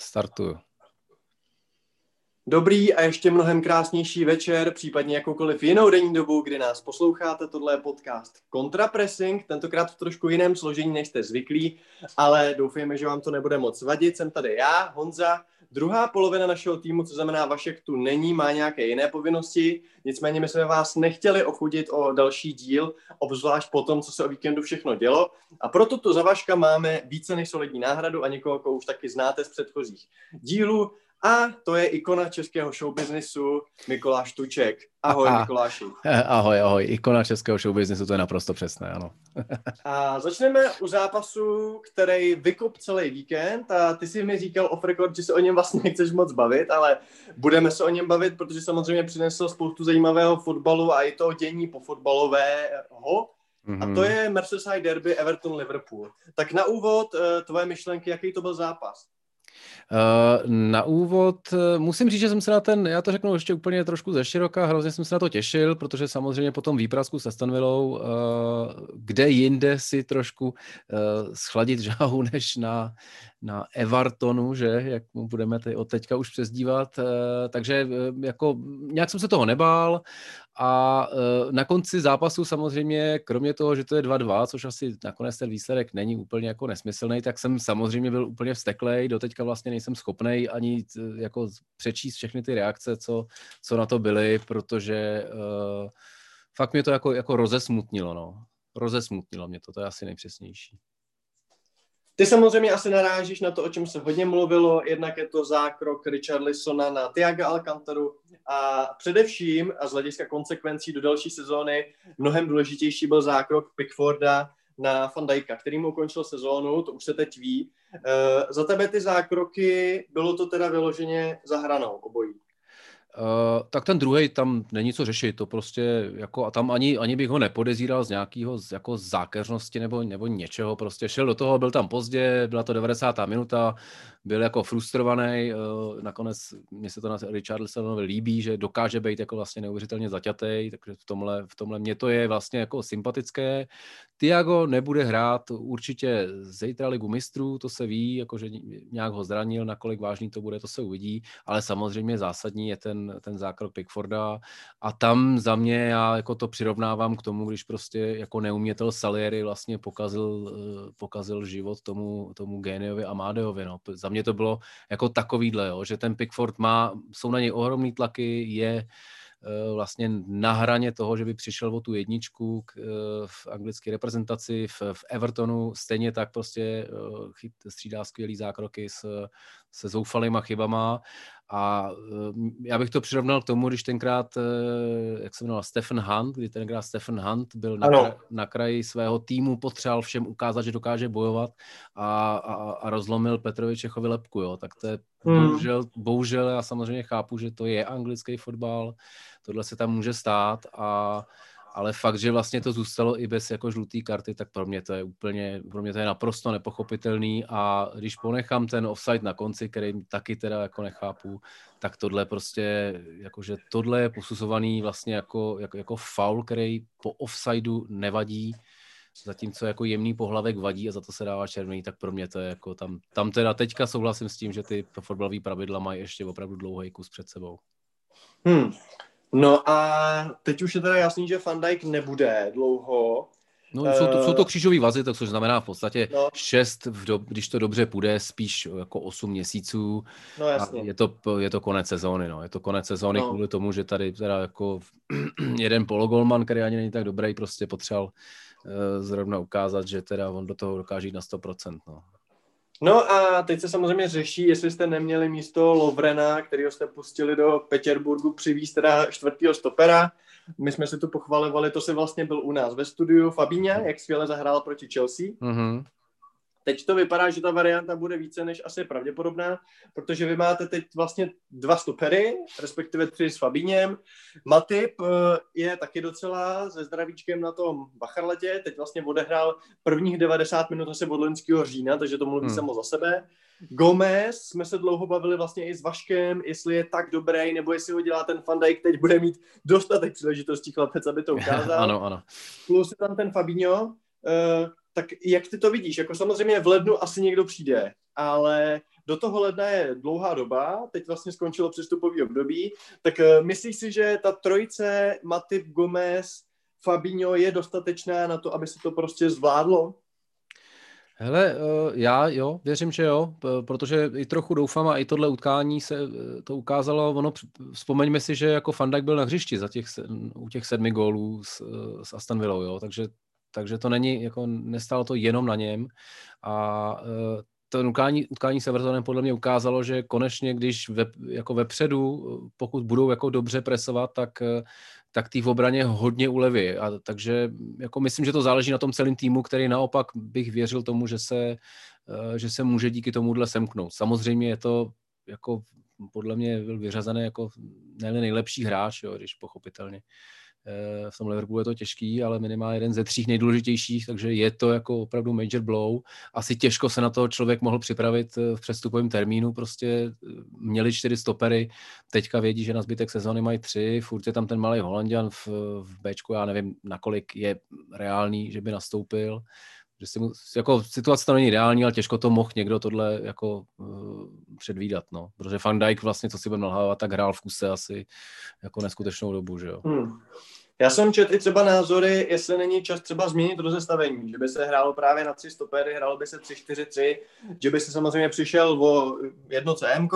Startuju. Dobrý a ještě mnohem krásnější večer, případně jakoukoliv jinou denní dobu, kdy nás posloucháte. Tohle je podcast Contrapressing, tentokrát v trošku jiném složení, než jste zvyklí, ale doufejme, že vám to nebude moc vadit. Jsem tady já, Honza, druhá polovina našeho týmu, co znamená Vašek tu není, má nějaké jiné povinnosti, nicméně my jsme vás nechtěli ochudit o další díl, obzvlášť po tom, co se o víkendu všechno dělo. A proto tu za Vaška máme více než solidní náhradu a někoho, koho už taky znáte z předchozích dílů. A to je ikona českého showbiznisu Mikuláš Tuček. Ahoj, Aha. Mikuláši. Ahoj, ahoj. Ikona českého showbiznisu, to je naprosto přesné, ano. a začneme u zápasu, který vykop celý víkend a ty si mi říkal off record, že se o něm vlastně nechceš moc bavit, ale budeme se o něm bavit, protože samozřejmě přinesl spoustu zajímavého fotbalu a i to dění po fotbalového. Mm-hmm. A to mhm. je Merseyside Derby Everton-Liverpool. Tak na úvod eh, tvoje myšlenky, jaký to byl zápas? Eh, na úvod eh, musím říct, že jsem se na ten, já to řeknu ještě úplně trošku ze široka, hrozně jsem se na to těšil, protože samozřejmě po tom výprasku se Stanvillou, eh, kde jinde si trošku schladit žáhu, než na, na Evertonu, že, jak mu budeme teď, od teďka už přezdívat, takže jako nějak jsem se toho nebál a na konci zápasu samozřejmě, kromě toho, že to je 2-2, což asi nakonec ten výsledek není úplně jako nesmyslný, tak jsem samozřejmě byl úplně vsteklej, doteďka vlastně nejsem schopný ani jako přečíst všechny ty reakce, co, co na to byly, protože fakt mě to jako, jako rozesmutnilo, no. Rozesmutnilo mě to, to je asi nejpřesnější. Ty samozřejmě asi narážíš na to, o čem se hodně mluvilo, jednak je to zákrok Richarlisona na Tiago Alcantaru a především, a z hlediska konsekvencí do další sezóny, mnohem důležitější byl zákrok Pickforda na Van Dijka, který mu ukončil sezónu, to už se teď ví. E, za tebe ty zákroky, bylo to teda vyloženě za hranou obojí? Uh, tak ten druhý tam není co řešit, to prostě jako a tam ani, ani bych ho nepodezíral z nějakého jako zákeřnosti nebo, nebo něčeho, prostě šel do toho, byl tam pozdě, byla to 90. minuta, byl jako frustrovaný, uh, nakonec mě se to na Richardsonovi líbí, že dokáže být jako vlastně neuvěřitelně zaťatý, takže v tomhle, v tomhle mě to je vlastně jako sympatické. Tiago nebude hrát určitě zítra ligu mistrů, to se ví, jakože nějak ho zranil, nakolik vážný to bude, to se uvidí, ale samozřejmě zásadní je ten, ten zákrok Pickforda a tam za mě já jako to přirovnávám k tomu, když prostě jako neumětel Salieri vlastně pokazil, eh, pokazil život tomu, tomu Géniovi Amadeovi, no. Za mě to bylo jako takovýhle, jo, že ten Pickford má, jsou na něj ohromný tlaky, je Eh, vlastně na hraně toho, že by přišel o tu jedničku k, eh, v anglické reprezentaci, v, v Evertonu, stejně tak prostě eh, chyt, střídá skvělý zákroky s, se zoufalýma chybama a já bych to přirovnal k tomu, když tenkrát, jak se jmenoval, Stephen Hunt, kdy tenkrát Stephen Hunt byl na, kraj, na kraji svého týmu, potřeboval všem ukázat, že dokáže bojovat a, a, a rozlomil Petrovi Čechovi lepku, jo. tak to je hmm. bohužel, bohužel, já samozřejmě chápu, že to je anglický fotbal, tohle se tam může stát a ale fakt, že vlastně to zůstalo i bez jako žluté karty, tak pro mě to je úplně, pro mě to je naprosto nepochopitelný a když ponechám ten offside na konci, který taky teda jako nechápu, tak tohle prostě, jakože tohle je posuzovaný vlastně jako, jako, jako foul, který po offsideu nevadí, zatímco jako jemný pohlavek vadí a za to se dává červený, tak pro mě to je jako tam, tam teda teďka souhlasím s tím, že ty fotbalové pravidla mají ještě opravdu dlouhý kus před sebou. Hmm. No a teď už je teda jasný, že Van Dijk nebude dlouho. No, jsou to, jsou to křížové vazy, tak což znamená v podstatě no. šest, v do, když to dobře půjde, spíš jako osm měsíců. No jasně. A je to, je to konec sezóny, no. Je to konec sezóny no. kvůli tomu, že tady teda jako jeden pologolman, který ani není tak dobrý, prostě potřeboval uh, zrovna ukázat, že teda on do toho dokáže jít na 100%, no. No a teď se samozřejmě řeší, jestli jste neměli místo Lovrena, kterého jste pustili do Petěrburgu, přivízt teda čtvrtého stopera. My jsme si tu pochvalovali, to si vlastně byl u nás ve studiu Fabíňa, jak skvěle zahrál proti Chelsea. Mm-hmm. Teď to vypadá, že ta varianta bude více než asi pravděpodobná, protože vy máte teď vlastně dva stopery, respektive tři s Fabíněm. Matip eh, je taky docela se zdravíčkem na tom Bacharletě, teď vlastně odehrál prvních 90 minut asi od loňského října, takže to mluví hmm. samo za sebe. Gomez, jsme se dlouho bavili vlastně i s Vaškem, jestli je tak dobrý, nebo jestli ho dělá ten Fandijk, teď bude mít dostatek příležitostí chlapec, aby to ukázal. ano, ano. Plus je tam ten Fabinho, Uh, tak jak ty to vidíš? Jako samozřejmě v lednu asi někdo přijde, ale do toho ledna je dlouhá doba, teď vlastně skončilo přestupový období, tak uh, myslíš si, že ta trojice Matip, Gomez, Fabinho je dostatečná na to, aby se to prostě zvládlo? Hele, eh, já jo, věřím, že jo, protože i trochu doufám a i tohle utkání se eh, to ukázalo, ono, vzpomeňme si, že jako Fandák byl na hřišti za těch, u těch sedmi gólů s, eh, s Aston Villou, jo, takže, takže to není, jako nestálo to jenom na něm a to utkání, utkání s Evertonem podle mě ukázalo, že konečně, když ve, jako vepředu, pokud budou jako dobře presovat, tak tak tý v obraně hodně uleví. A, takže jako myslím, že to záleží na tom celém týmu, který naopak bych věřil tomu, že se, eh, že se může díky tomuhle semknout. Samozřejmě je to jako podle mě byl vyřazený jako nejlepší hráč, jo, když pochopitelně v tom Liverpoolu je to těžký, ale minimálně jeden ze tří nejdůležitějších, takže je to jako opravdu major blow. Asi těžko se na to člověk mohl připravit eh, v přestupovém termínu, prostě eh, měli čtyři stopery, teďka vědí, že na zbytek sezóny mají tři, furt je tam ten malý Holandian v, v Bčku, já nevím, nakolik je reálný, že by nastoupil, že si mu, jako situace to není ideální, ale těžko to mohl někdo tohle jako uh, předvídat, no. Protože Van Dijk vlastně, co si budeme nalhávat, tak hrál v kuse asi jako neskutečnou dobu, že jo. Hmm. Já jsem četl i třeba názory, jestli není čas třeba změnit rozestavení, že by se hrálo právě na tři stopery, hrálo by se 3-4-3, že by se samozřejmě přišel o jedno CM,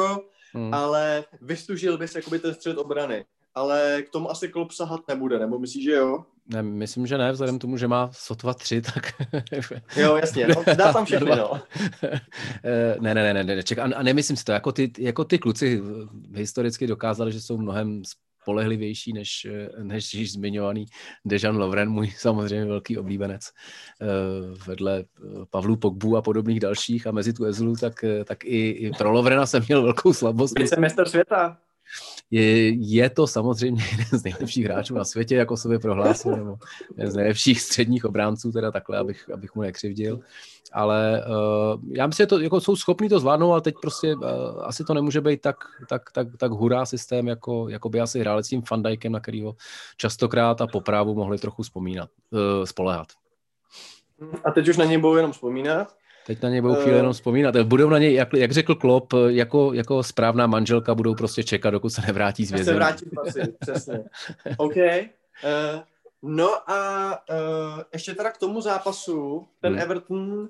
hmm. ale vystužil by se jakoby ten střed obrany. Ale k tomu asi klub sahat nebude, nebo myslíš, že jo? Ne, myslím, že ne, vzhledem k tomu, že má sotva tři, tak... jo, jasně, no, dá tam všechny, no. Eh, ne, ne, ne, ne, ček, a, a nemyslím si to, jako ty, jako ty kluci historicky dokázali, že jsou mnohem spolehlivější než, než již zmiňovaný Dejan Lovren, můj samozřejmě velký oblíbenec eh, vedle eh, Pavlu Pogbu a podobných dalších a mezi tu Ezlu, tak, tak i, i pro Lovrena jsem měl velkou slabost. mistr světa je, je to samozřejmě jeden z nejlepších hráčů na světě, jako sobě prohlásil, nebo jeden z nejlepších středních obránců, teda takhle, abych, abych mu nekřivdil. Ale uh, já myslím, že to, jako jsou schopní to zvládnout, ale teď prostě uh, asi to nemůže být tak, tak, tak, tak hurá systém, jako, jako by asi hráli s tím Fandajkem, na kterýho častokrát a poprávu mohli trochu vzpomínat, uh, spolehat. A teď už na něj budou jenom vzpomínat? Teď na ně budou chvíli jenom vzpomínat. Budou na něj, jak, jak řekl Klop, jako, jako správná manželka budou prostě čekat, dokud se nevrátí z vězení. se vrátí asi, přesně. OK. Uh, no a uh, ještě teda k tomu zápasu, ten hmm. Everton uh,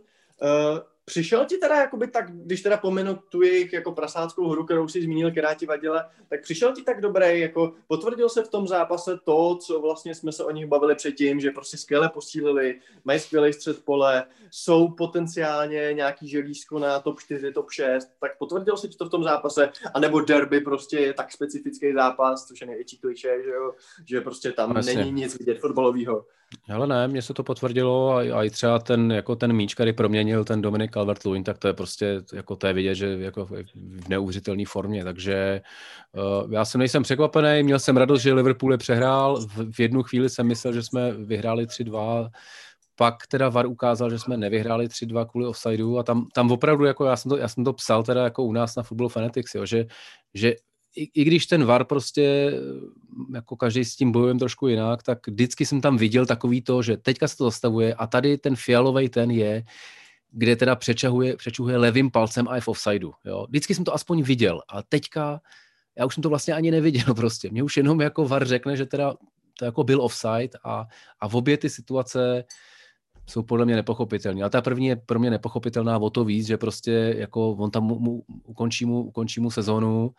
Přišel ti teda, jakoby tak, když teda pomenu tu jejich jako prasáckou hru, kterou si zmínil, která ti vadila, tak přišel ti tak dobrý, jako potvrdil se v tom zápase to, co vlastně jsme se o nich bavili předtím, že prostě skvěle posílili, mají skvělý střed pole, jsou potenciálně nějaký želízko na top 4, top 6, tak potvrdil se ti to v tom zápase, anebo derby prostě je tak specifický zápas, což je největší kliše, že jo, že prostě tam Vlastně. není nic vidět fotbalového. Ale ne, mně se to potvrdilo a, a i třeba ten, jako ten míč, který proměnil ten Dominik Calvert-Lewin, tak to je prostě, jako to je vidět, že jako v neuvěřitelné formě, takže uh, já jsem nejsem překvapený, měl jsem radost, že Liverpool je přehrál, v, v jednu chvíli jsem myslel, že jsme vyhráli 3-2, pak teda VAR ukázal, že jsme nevyhráli 3-2 kvůli offsideu a tam, tam opravdu, jako já jsem, to, já jsem to psal teda jako u nás na Football Fanatics, jo, že, že i, i když ten VAR prostě, jako každý s tím bojujeme trošku jinak, tak vždycky jsem tam viděl takový to, že teďka se to zastavuje a tady ten fialový ten je, kde teda přečahuje, přečahuje levým palcem a je v offsideu. Jo. Vždycky jsem to aspoň viděl a teďka já už jsem to vlastně ani neviděl prostě. Mě už jenom jako VAR řekne, že teda to jako byl offside a, a v obě ty situace jsou podle mě nepochopitelné. A ta první je pro mě nepochopitelná o to víc, že prostě jako on tam mu, mu, ukončí, mu, ukončí mu sezonu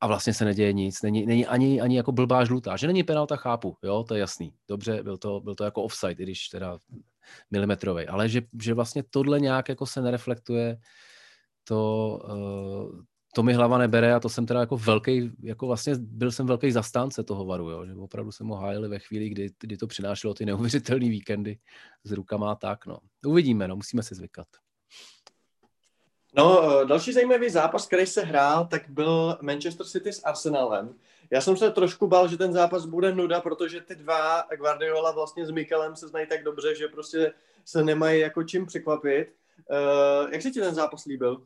a vlastně se neděje nic. Není, není ani, ani jako blbá žlutá. Že není penalta, chápu, jo, to je jasný. Dobře, byl to, byl to jako offside, i když teda milimetrový. Ale že, že vlastně tohle nějak jako se nereflektuje, to, uh, to mi hlava nebere a to jsem teda jako velký, jako vlastně byl jsem velký zastánce toho varu, jo, že opravdu jsem ho hájili ve chvíli, kdy, kdy to přinášelo ty neuvěřitelné víkendy s rukama a tak, no. Uvidíme, no, musíme si zvykat. No, eh, další zajímavý zápas, který se hrál, tak byl Manchester City s Arsenalem. Já jsem se trošku bál, že ten zápas bude nuda, protože ty dva, Guardiola vlastně s Mikelem se znají tak dobře, že prostě se nemají jako čím překvapit. Uh, jak se ti ten zápas líbil?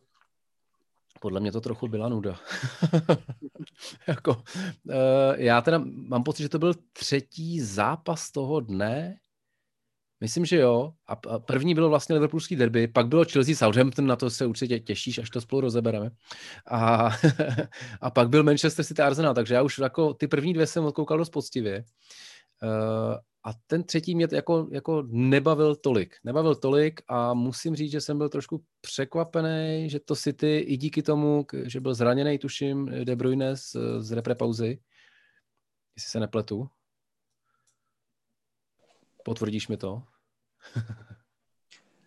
Podle mě to trochu byla nuda. jako, uh, já teda mám pocit, že to byl třetí zápas toho dne, Myslím, že jo. A první bylo vlastně Liverpoolský derby, pak bylo Chelsea Southampton, na to se určitě těšíš, až to spolu rozebereme. A, a pak byl Manchester City Arsenal, takže já už jako ty první dvě jsem odkoukal dost poctivě. Uh, a ten třetí mě jako, jako nebavil tolik. Nebavil tolik a musím říct, že jsem byl trošku překvapený, že to City i díky tomu, že byl zraněný, tuším, De Bruyne z, z repre pauzy, jestli se nepletu. Potvrdíš mi to?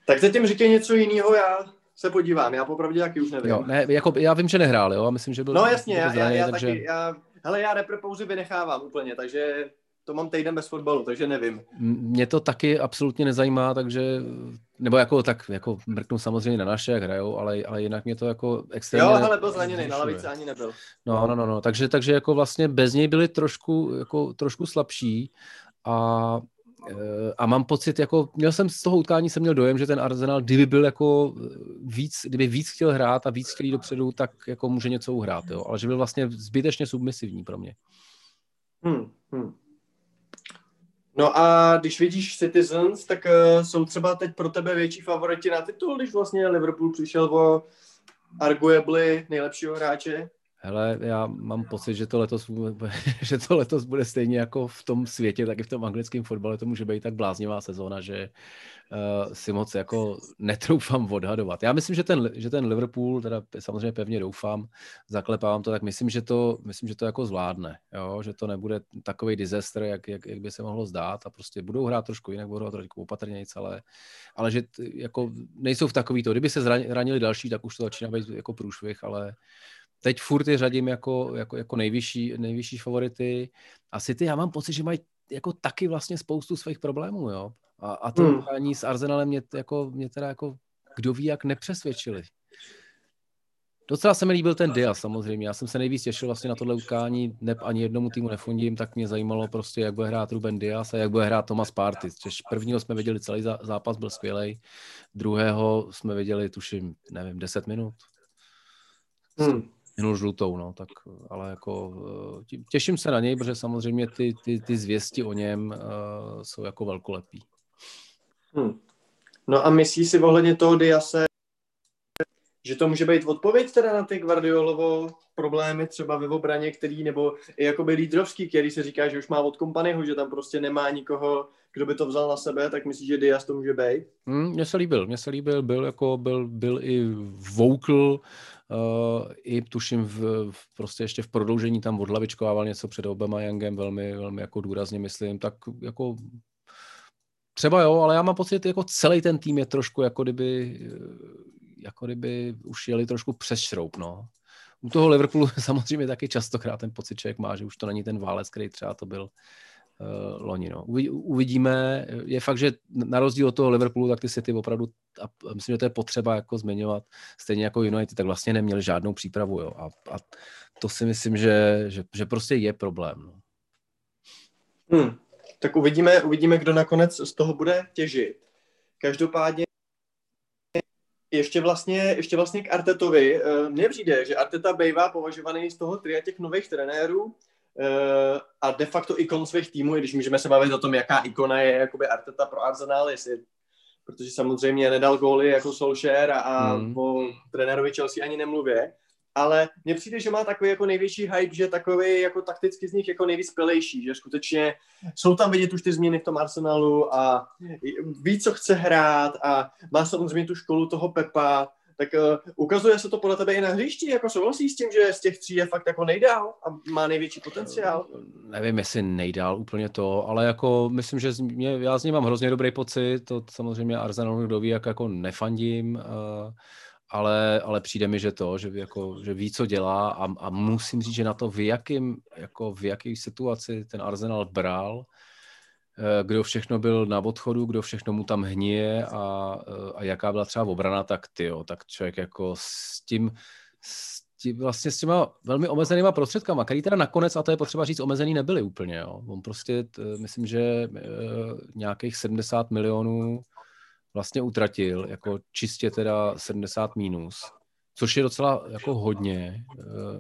Tak zatím říkej něco jiného, já se podívám, já popravdě taky už nevím. Jo, ne, jako, já vím, že nehrál, jo, a myslím, že byl... No jasně, já, zraněný, já, já takže... taky, já, hele, já repre pauzy vynechávám úplně, takže to mám týden bez fotbalu, takže nevím. Mě to taky absolutně nezajímá, takže, nebo jako tak, jako mrknu samozřejmě na naše, jak hrajou, ale, ale jinak mě to jako extrémně... Jo, ale byl zraněný, na lavici ani nebyl. No, no, no, no, takže, takže jako vlastně bez něj byli trošku, jako trošku slabší a a mám pocit, jako měl jsem z toho utkání jsem měl dojem, že ten Arsenal, kdyby byl jako víc, kdyby víc chtěl hrát a víc chtěl jít dopředu, tak jako může něco uhrát, jo. Ale že byl vlastně zbytečně submisivní pro mě. Hmm, hmm. No a když vidíš Citizens, tak uh, jsou třeba teď pro tebe větší favoriti na titul, když vlastně Liverpool přišel o arguably nejlepšího hráče? Hele, já mám pocit, že to, letos, že to letos bude stejně jako v tom světě, tak i v tom anglickém fotbale to může být tak bláznivá sezóna, že uh, si moc jako netroufám odhadovat. Já myslím, že ten, že ten Liverpool, teda samozřejmě pevně doufám, zaklepávám to, tak myslím, že to, myslím, že to jako zvládne, jo? že to nebude takový disaster, jak, jak, jak, by se mohlo zdát a prostě budou hrát trošku jinak, budou hrát trošku opatrnějc, ale, ale že jako nejsou v takový to, kdyby se zranili další, tak už to začíná být jako průšvih, ale teď furt je řadím jako, jako, jako nejvyšší, nejvyšší favority. A City, já mám pocit, že mají jako taky vlastně spoustu svých problémů, jo. A, a to hmm. utkání s Arsenalem mě, jako, mě teda jako kdo ví, jak nepřesvědčili. Docela se mi líbil ten Diaz samozřejmě. Já jsem se nejvíc těšil vlastně na tohle utkání. Ne, ani jednomu týmu nefondím, tak mě zajímalo prostě, jak bude hrát Ruben Diaz a jak bude hrát Thomas Party. Což prvního jsme viděli celý zápas, byl skvělý. Druhého jsme viděli, tuším, nevím, 10 minut. Hmm minul žlutou, no, tak, ale jako eh, těším se na něj, protože samozřejmě ty, ty, ty zvěsti o něm uh, jsou jako velkolepý. Hmm. No a myslíš si ohledně toho Diase, že to může být odpověď teda na ty Guardiolovo problémy třeba ve obraně, který, nebo i jakoby lídrovský, který se říká, že už má od kompanyho, že tam prostě nemá nikoho, kdo by to vzal na sebe, tak myslíš, že Diaz to může být? Hmm, mně se líbil, mně se líbil, byl jako, byl, byl i vocal, I tuším v, v, prostě ještě v prodloužení tam odhlavičkovával něco před Obama Youngem, velmi, velmi jako důrazně myslím, tak jako třeba jo, ale já mám pocit, jako celý ten tým je trošku jako kdyby, jako kdyby už jeli trošku přes šroub, no. U toho Liverpoolu samozřejmě taky častokrát ten pocit člověk má, že už to není ten válec, který třeba to byl loni. No. Uvidíme. Je fakt, že na rozdíl od toho Liverpoolu, tak ty City opravdu, a myslím, že to je potřeba jako zmiňovat, stejně jako United, tak vlastně neměli žádnou přípravu. Jo. A, a to si myslím, že, že, že prostě je problém. No. Hmm. Tak uvidíme, uvidíme, kdo nakonec z toho bude těžit. Každopádně ještě vlastně, ještě vlastně k Artetovi. Eh, mně přijde, že Arteta bývá považovaný z toho tria těch nových trenérů a de facto ikon svých týmů, i když můžeme se bavit o tom, jaká ikona je jakoby Arteta pro Arsenal, jestli, protože samozřejmě nedal góly jako Solskjaer a, a mm. o trenérovi Chelsea ani nemluvě, ale mně přijde, že má takový jako největší hype, že takový jako takticky z nich jako nejvyspělejší, že skutečně jsou tam vidět už ty změny v tom Arsenalu a ví, co chce hrát a má samozřejmě tu školu toho Pepa, tak uh, ukazuje se to podle tebe i na hřišti, jako souhlasí s tím, že z těch tří je fakt jako nejdál a má největší potenciál? Nevím, jestli nejdál úplně to, ale jako myslím, že mě, já z něj mám hrozně dobrý pocit, to samozřejmě Arsenal kdo ví, jak jako nefandím, uh, ale, ale přijde mi, že to, že, jako, že ví, co dělá a, a musím říct, že na to, v jakým, jako v jaký situaci ten Arsenal bral, Eh, kdo všechno byl na odchodu, kdo všechno mu tam hníje a, eh, a jaká byla třeba obrana, tak ty tak člověk jako s tím, s tím, vlastně s těma velmi omezenýma prostředkama, který teda nakonec, a to je potřeba říct, omezený nebyly úplně, jo. On prostě, t, myslím, že e, nějakých 70 milionů vlastně utratil, jako čistě teda 70 minus, což je docela jako hodně.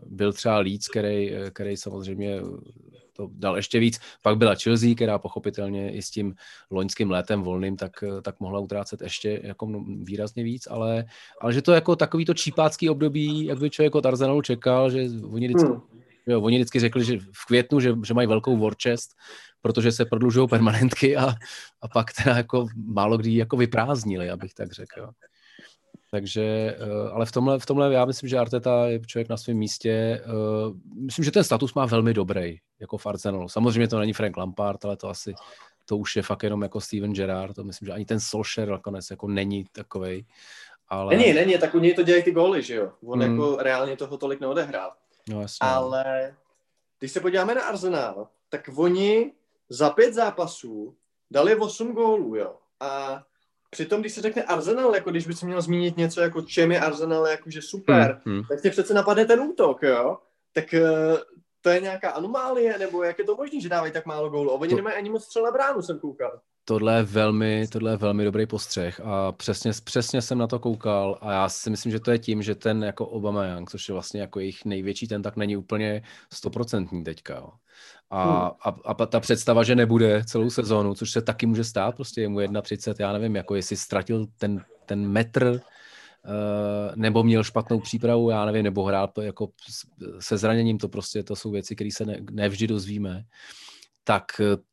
Byl třeba Leeds, který, který samozřejmě to dal ještě víc. Pak byla Chelsea, která pochopitelně i s tím loňským létem volným, tak, tak mohla utrácet ještě jako výrazně víc, ale, ale že to jako takový to čípácký období, jak by člověk od Arsenalu čekal, že oni vždycky, hmm. jo, oni vždycky řekli, že v květnu, že, že mají velkou war chest, protože se prodlužují permanentky a, a pak teda jako málo kdy jako vyprázdnili, abych tak řekl. Takže, eh, ale v tomhle, v tomhle já myslím, že Arteta je člověk na svém místě. Eh, myslím, že ten status má velmi dobrý, jako v Arsenalu. Samozřejmě to není Frank Lampard, ale to asi to už je fakt jenom jako Steven Gerrard. To myslím, že ani ten Solskjaer nakonec jako není takovej. Ale... Není, není, tak u něj to dělají ty góly, že jo? On hmm. jako reálně toho tolik neodehrál. No, jasně. Ale když se podíváme na Arsenal, tak oni za pět zápasů dali 8 gólů, jo. A Přitom, když se řekne Arsenal, jako když bys měl zmínit něco jako čem je Arsenal, jakože super, hmm, hmm. tak tě přece napadne ten útok, jo? Tak uh, to je nějaká anomálie, nebo jak je to možné, že dávají tak málo gólů? Oni to... nemají ani moc střel na bránu, jsem koukal. Tohle je velmi, tohle je velmi dobrý postřeh a přesně, přesně jsem na to koukal a já si myslím, že to je tím, že ten jako Obama Young, což je vlastně jako jejich největší, ten tak není úplně stoprocentní teďka. Jo. A, hmm. a, a ta představa, že nebude celou sezónu, což se taky může stát, prostě je mu 1,30, já nevím, jako jestli ztratil ten, ten metr, uh, nebo měl špatnou přípravu, já nevím, nebo hrál to jako se zraněním, to prostě to jsou věci, které se ne, nevždy dozvíme tak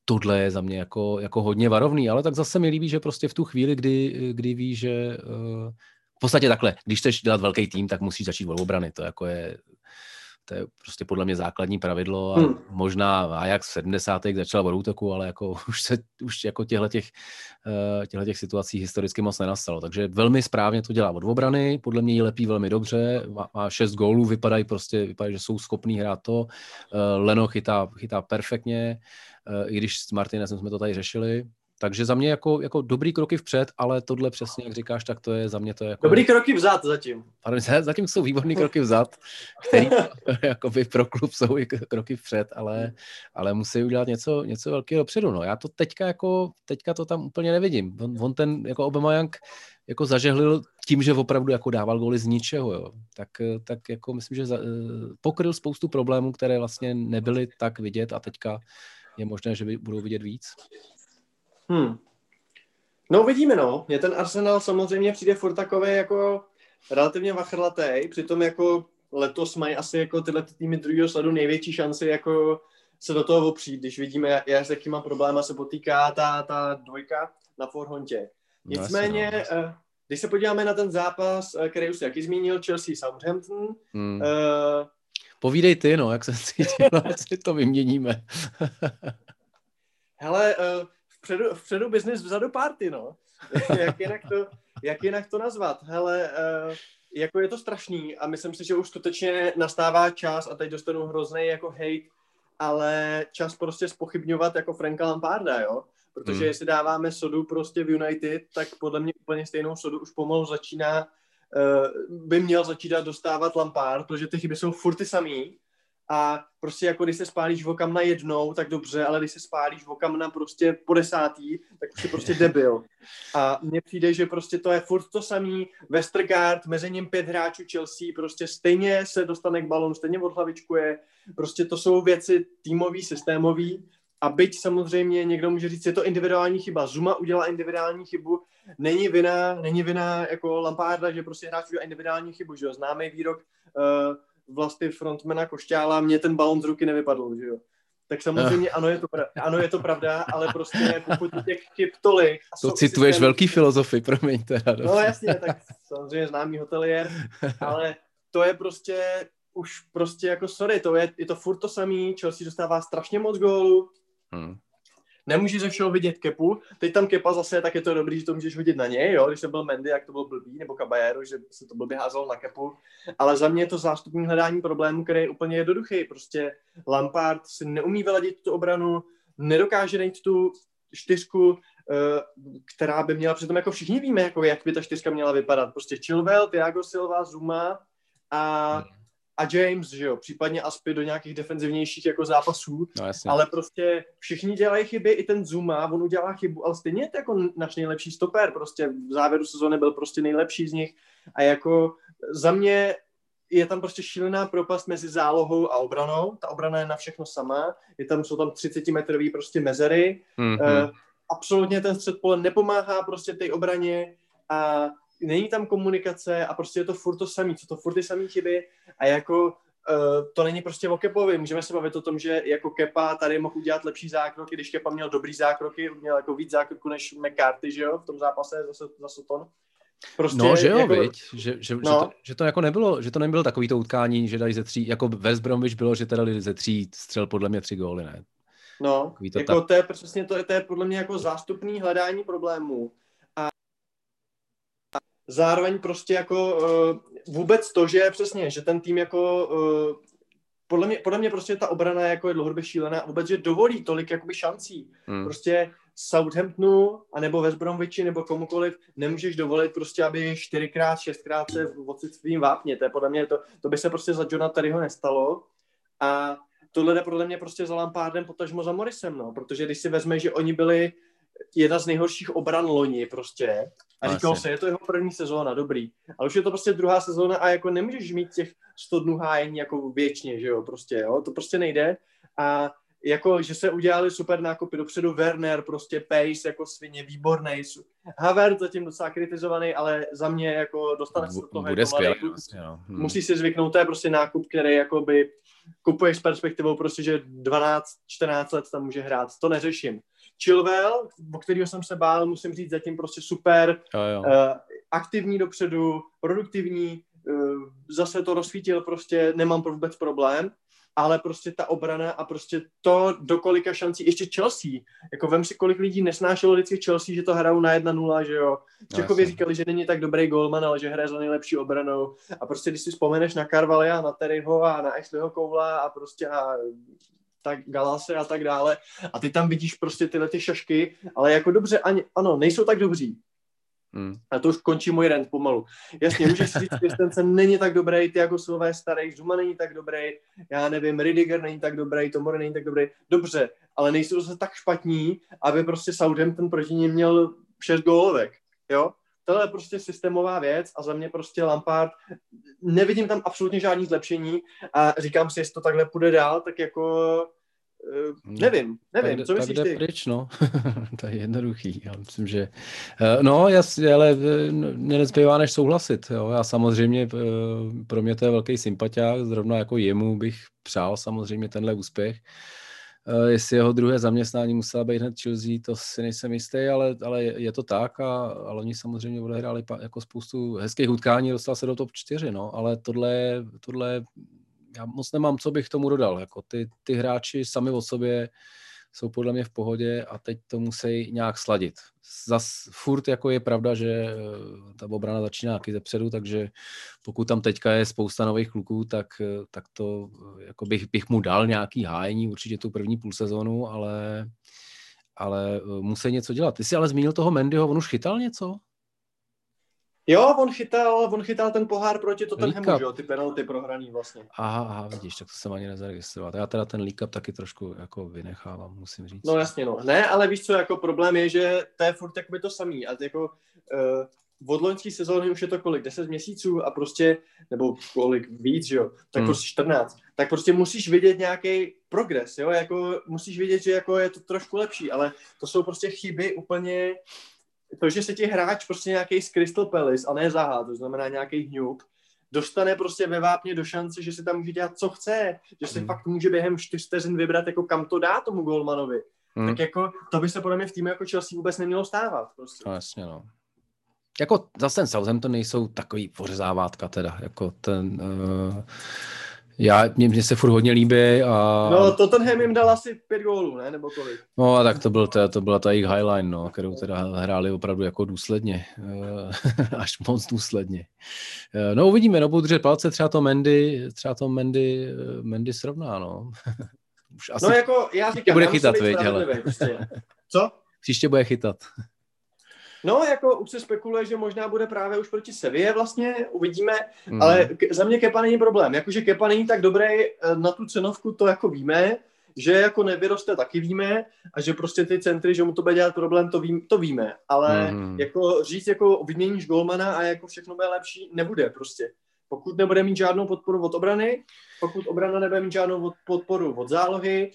tohle je za mě jako, jako hodně varovný, ale tak zase mi líbí, že prostě v tu chvíli, kdy, kdy ví, že uh, v podstatě takhle, když chceš dělat velký tým, tak musíš začít od obrany, to jako je to je prostě podle mě základní pravidlo a hmm. možná Ajax v 70. začal od útoku, ale jako už se už jako těchto těch, uh, těch situací historicky moc nenastalo. Takže velmi správně to dělá od obrany, podle mě ji lepí velmi dobře, má, má šest gólů, vypadají prostě, vypadají, že jsou schopní hrát to. Uh, Leno chytá, chytá perfektně, uh, i když s Martinezem jsme to tady řešili, takže za mě jako, jako dobrý kroky vpřed, ale tohle přesně, jak říkáš, tak to je za mě to je jako... Dobrý kroky vzad zatím. Pardon, zatím jsou výborný kroky vzad, který jakoby pro klub jsou i kroky vpřed, ale, ale musí udělat něco, něco velkého dopředu. No. Já to teďka jako, teďka to tam úplně nevidím. On, on ten jako Young jako zažehlil tím, že opravdu jako dával góly z ničeho, jo. Tak, tak jako myslím, že za, pokryl spoustu problémů, které vlastně nebyly tak vidět a teďka je možné, že budou vidět víc. Hmm. No uvidíme, no. Mně ten Arsenal samozřejmě přijde furt takový jako relativně vachrlatý, přitom jako letos mají asi jako tyhle týmy druhého sledu největší šanci jako se do toho opřít, když vidíme, jak s jakýma probléma se potýká ta, ta dvojka na Forhontě. No, Nicméně, no, no. když se podíváme na ten zápas, eh, který už jaký zmínil, Chelsea Southampton, hmm. uh, Povídej ty, no, jak se cítil, si to vyměníme. Hele, uh, vpředu, vpředu business, vzadu party, no. jak, jinak to, jak jinak to nazvat? Hele, uh, jako je to strašný a myslím si, že už skutečně nastává čas a teď dostanu hrozný jako hate, ale čas prostě spochybňovat jako Franka Lamparda, jo? Protože hmm. jestli dáváme sodu prostě v United, tak podle mě úplně stejnou sodu už pomalu začíná, uh, by měl začít dostávat Lampard, protože ty chyby jsou furt ty samý a prostě jako když se spálíš vokam na jednou, tak dobře, ale když se spálíš vokam na prostě po desátý, tak už jsi prostě debil. A mně přijde, že prostě to je furt to samý, Westergaard, mezi ním pět hráčů Chelsea, prostě stejně se dostane k balonu, stejně odhlavičkuje, prostě to jsou věci týmový, systémový. A byť samozřejmě někdo může říct, je to individuální chyba, Zuma udělá individuální chybu, není vina, není vina jako Lamparda, že prostě hráč udělá individuální chybu, že jo, známý výrok uh, vlastně frontmana Košťála, mě ten balon z ruky nevypadl, že jo. Tak samozřejmě ano je, to pravda, ano, je to pravda, ale prostě pokud těch chyb tolik... To cituješ systém... velký filozofy, promiň teda. No jasně, tak samozřejmě známý hotelier, ale to je prostě už prostě jako sorry, to je, je to furt to samý, Chelsea dostává strašně moc gólů, hmm nemůžeš ze všeho vidět kepu. Teď tam kepa zase, tak je to dobrý, že to můžeš vidět na něj, jo? když to byl Mendy, jak to byl blbý, nebo Caballero, že se to blbě házelo na kepu. Ale za mě je to zástupní hledání problému, který je úplně jednoduchý. Prostě Lampard si neumí vyladit tu obranu, nedokáže najít tu čtyřku, eh, která by měla, přitom jako všichni víme, jako jak by ta čtyřka měla vypadat. Prostě Chilwell, Thiago Silva, Zuma a hmm a James, že jo, případně Aspy do nějakých defenzivnějších jako zápasů, no, ale prostě všichni dělají chyby, i ten Zuma, on udělá chybu, ale stejně je to jako náš nejlepší stoper, prostě v závěru sezóny byl prostě nejlepší z nich a jako za mě je tam prostě šílená propast mezi zálohou a obranou. Ta obrana je na všechno sama. Je tam, jsou tam 30 metrový prostě mezery. Mm-hmm. Uh, absolutně ten střed pole nepomáhá prostě té obraně a není tam komunikace a prostě je to furt to samý, co to furt ty samý chyby a jako Uh, to není prostě o Kepovi. Můžeme se bavit o tom, že jako Kepa tady mohl udělat lepší zákroky, když Kepa měl dobrý zákroky, měl jako víc zákroků než McCarthy, že jo, v tom zápase za, za Sutton. Prostě no, že jo, jako, viď? Že, že, no. že, to, že, to, jako nebylo, že to nebylo takový to utkání, že dali ze tří, jako West Bromwich bylo, že teda dali ze tří střel podle mě tři góly, ne? No, to jako ta... to je přesně to, to je podle mě jako zástupný hledání problémů. A zároveň prostě jako uh, vůbec to, že přesně, že ten tým jako uh, podle mě, podle mě prostě ta obrana jako je dlouhodobě šílená a vůbec, že dovolí tolik jakoby šancí. Hmm. Prostě Southamptonu, anebo West Bromwichi, nebo komukoliv, nemůžeš dovolit prostě, aby čtyřikrát, šestkrát se ocit svým vápně. To je podle mě, to, to by se prostě za Johna Terryho nestalo. A tohle jde podle mě prostě za Lampardem, potažmo za Morrisem, no. Protože když si vezme, že oni byli jedna z nejhorších obran loni prostě. A říkal se, je to jeho první sezóna, dobrý. Ale už je to prostě druhá sezóna a jako nemůžeš mít těch 100 dnů hájení jako věčně, že jo, prostě, jo, to prostě nejde. A jako, že se udělali super nákupy dopředu, Werner, prostě Pace, jako svině, výborný. Havertz zatím docela kritizovaný, ale za mě jako dostane se do toho. Bude skvělý, vlastně, no. hmm. Musí si zvyknout, to je prostě nákup, který jakoby kupuješ s perspektivou prostě, že 12-14 let tam může hrát. To neřeším. Chilwell, o kterého jsem se bál, musím říct, zatím prostě super, jo, jo. Uh, aktivní dopředu, produktivní, uh, zase to rozsvítil prostě, nemám vůbec problém ale prostě ta obrana a prostě to, do kolika šancí, ještě Chelsea, jako vem si, kolik lidí nesnášelo vždycky Chelsea, že to hrajou na 1-0, že jo. Čechovi říkali, že není tak dobrý golman, ale že hraje za nejlepší obranou. A prostě, když si vzpomeneš na Carvalha, na Terryho a na Ashleyho Koula a prostě a tak Galase a tak dále. A ty tam vidíš prostě tyhle ty šašky, ale jako dobře, ani, ano, nejsou tak dobří, Hmm. A to už končí můj rent pomalu. Jasně, můžeš si říct, Christensen není tak dobrý, ty jako je starý, Zuma není tak dobrý, já nevím, Ridiger není tak dobrý, Tomori není tak dobrý. Dobře, ale nejsou zase tak špatní, aby prostě Southampton proti ním měl šest gólovek, jo? Tohle je prostě systémová věc a za mě prostě Lampard, nevidím tam absolutně žádný zlepšení a říkám si, jestli to takhle půjde dál, tak jako Uh, nevím, nevím, tak, co myslíš tak jde ty? pryč, no. to je jednoduchý. Já myslím, že... Uh, no, jasně, ale eh, mě nezbývá než souhlasit. Jo. Já samozřejmě, pro mě to je velký sympatiák, zrovna jako jemu bych přál samozřejmě tenhle úspěch. Uh, jestli jeho druhé zaměstnání musela být hned Chelsea, to si nejsem jistý, ale, ale je to tak a, a oni samozřejmě odehráli jako spoustu hezkých utkání, dostal se do top 4, no, ale tohle, tohle já moc nemám, co bych tomu dodal. Jako ty, ty hráči sami o sobě jsou podle mě v pohodě a teď to musí nějak sladit. Zas furt jako je pravda, že eh, ta obrana začíná nějaký zepředu, takže pokud tam teďka je spousta nových kluků, tak, eh, tak to eh, jako bych, bych mu dal nějaký hájení určitě tu první půl sezónu, ale, ale musí něco dělat. Ty jsi ale zmínil toho Mendyho, on už chytal něco? Jo, on chytal, on chytal ten pohár proti Tottenhamu, že jo, ty penalty prohraný vlastně. Aha, aha, vidíš, tak to jsem ani nezaregistroval. Já teda ten Cup taky trošku jako vynechávám, musím říct. No jasně, no. Ne, ale víš co, jako problém je, že to je furt jakoby to samý. A jako uh, od loňské sezóny už je to kolik, 10 měsíců a prostě, nebo kolik víc, že jo, tak hmm. prostě 14. Tak prostě musíš vidět nějaký progres, jo, jako musíš vidět, že jako je to trošku lepší, ale to jsou prostě chyby úplně to, že se ti hráč prostě nějaký z Crystal Palace a ne Zaha, to znamená nějaký hňuk, dostane prostě ve vápně do šance, že si tam může dělat, co chce, že si hmm. fakt může během čtyř vteřin vybrat, jako kam to dá tomu golmanovi. Hmm. Tak jako, to by se podle mě v týmu jako Chelsea vůbec nemělo stávat. Prostě. No jasně, no. Jako zase ten Southampton nejsou takový pořezávátka teda, jako ten... Uh já, mě, mě se furt hodně líbí a... No, Tottenham jim dal asi pět gólů, ne? Nebo kolik? No, tak to, byl, to, to byla ta jejich highline, no, kterou teda hráli opravdu jako důsledně. Eh, až moc důsledně. Eh, no, uvidíme, no, budu držet palce, třeba to Mendy, třeba to Mendy, eh, Mendy srovná, no. Už asi no, jako já říkám, bude chytat, věď, hele. Prostě. Co? Příště bude chytat. No, jako už se spekuluje, že možná bude právě už proti Sevě vlastně, uvidíme, mm. ale k- za mě Kepa není problém. Jakože Kepa není tak dobrý eh, na tu cenovku, to jako víme, že jako nevyroste, taky víme, a že prostě ty centry, že mu to bude dělat problém, to, ví, to víme, ale mm. jako říct, jako vyměníš golmana a jako všechno bude lepší, nebude prostě. Pokud nebude mít žádnou podporu od obrany, pokud obrana nebude mít žádnou podporu od zálohy,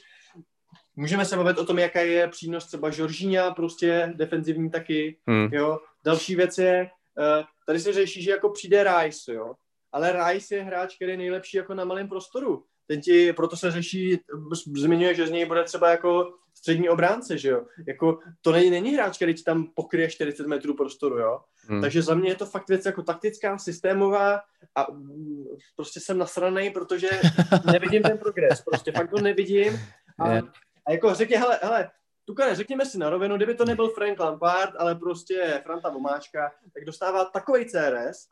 můžeme se bavit o tom, jaká je přínos třeba Žoržíňa, prostě defenzivní taky, hmm. jo. Další věc je, uh, tady se řeší, že jako přijde Rice, jo. Ale Rice je hráč, který je nejlepší jako na malém prostoru. Ten ti, proto se řeší, zmiňuje, že z něj bude třeba jako střední obránce, že jo. Jako, to není, není hráč, který ti tam pokryje 40 metrů prostoru, jo. Hmm. Takže za mě je to fakt věc jako taktická, systémová a mm, prostě jsem nasranej, protože nevidím ten progres, prostě fakt to nevidím a, a jako řekně, hele, hele, Tukane, řekněme si na rovinu, kdyby to nebyl Frank Lampard, ale prostě Franta Vomáčka, tak dostává takový CRS,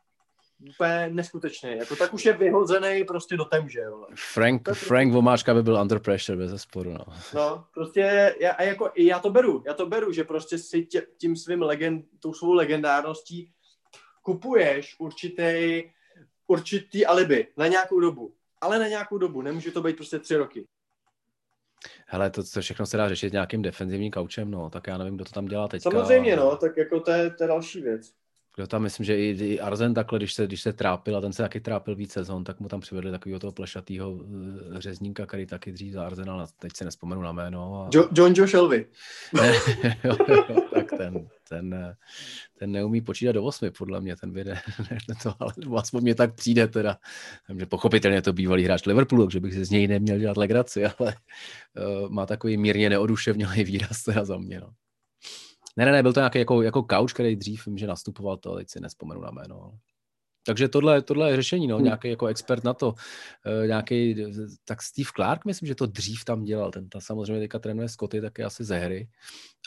úplně neskutečný. Jako tak už je vyhozený prostě do temže. Frank, prostě... Frank Vomáčka by byl under pressure bez zesporu. No. no, prostě já, a jako, já to beru, já to beru, že prostě si tě, tím svým legend, tou svou legendárností kupuješ určitý, určitý alibi na nějakou dobu. Ale na nějakou dobu, nemůže to být prostě tři roky. Hele, to, to všechno se dá řešit nějakým defenzivním kaučem, no, tak já nevím, kdo to tam dělá teď. Samozřejmě, no, tak jako to je, to je další věc. Kdo tam, myslím, že i, i Arzen takhle, když se, když se trápil, a ten se taky trápil víc sezon, tak mu tam přivedli takového toho plešatého eh, řezníka, který taky dřív za Arsenal, teď se nespomenu na jméno. A... Jo, John Joe Shelby. jo, jo, tak ten, ten, ten neumí počítat do osmi, podle mě, ten vyjde. to, ale aspoň mě tak přijde teda. Takže pochopitelně to bývalý hráč Liverpoolu, takže bych si z něj neměl dělat legraci, ale uh, má takový mírně neoduševnělý výraz teda za mě. No. Ne, ne, ne, byl to nějaký jako, jako couch, který dřív vím, že nastupoval to, teď si nespomenu na jméno. Takže tohle, tohle je řešení, no, hmm. nějaký jako expert na to, uh, nějaký, tak Steve Clark, myslím, že to dřív tam dělal, ten ta samozřejmě teďka trénuje Scotty, tak je asi ze hry,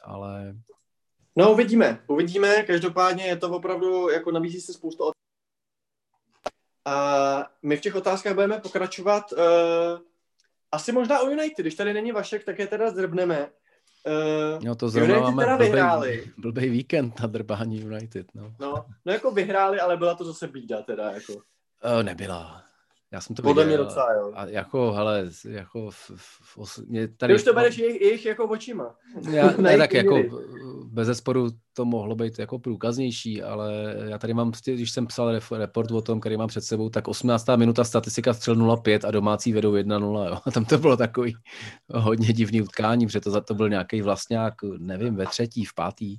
ale... No uvidíme, uvidíme, každopádně je to opravdu, jako nabízí se spoustu a my v těch otázkách budeme pokračovat uh, asi možná o United, když tady není Vašek, tak je teda zdrbneme. Uh, no to zrovna máme teda blbej, vyhráli. blbej víkend na drbání United. No. no. no jako vyhráli, ale byla to zase bída teda. Jako. Uh, nebyla. Já jsem to Podle viděl. mě docela, jo. A jako, hele, jako... V, v, v, mě tady, Ty už to bereš jejich, jejich jako očima. Já, ne, tak jako bez zesporu to mohlo být jako průkaznější, ale já tady mám, když jsem psal report o tom, který mám před sebou, tak 18. minuta statistika střel 0,5 a domácí vedou 1-0, jo. Tam to bylo takový hodně divný utkání, protože to, to byl nějaký vlastňák, nevím, ve třetí, v pátý,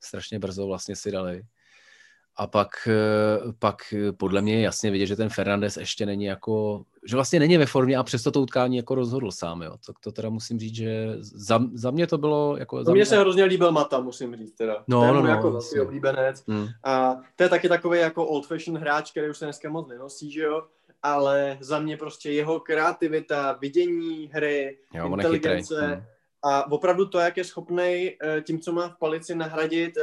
strašně brzo vlastně si dali. A pak, eh, pak eh, podle mě je jasně vidět, že ten Fernandez ještě není jako, že vlastně není ve formě a přesto to utkání jako rozhodl sám, jo. To, to teda musím říct, že za, za mě to bylo jako... Za mě se hrozně líbil Mata, musím říct teda. No, no, no, jako velký oblíbenec. Hmm. A to je taky takový jako old fashion hráč, který už se dneska moc nenosí, že jo. Ale za mě prostě jeho kreativita, vidění hry, jo, inteligence hmm. a opravdu to, jak je schopný eh, tím, co má v palici, nahradit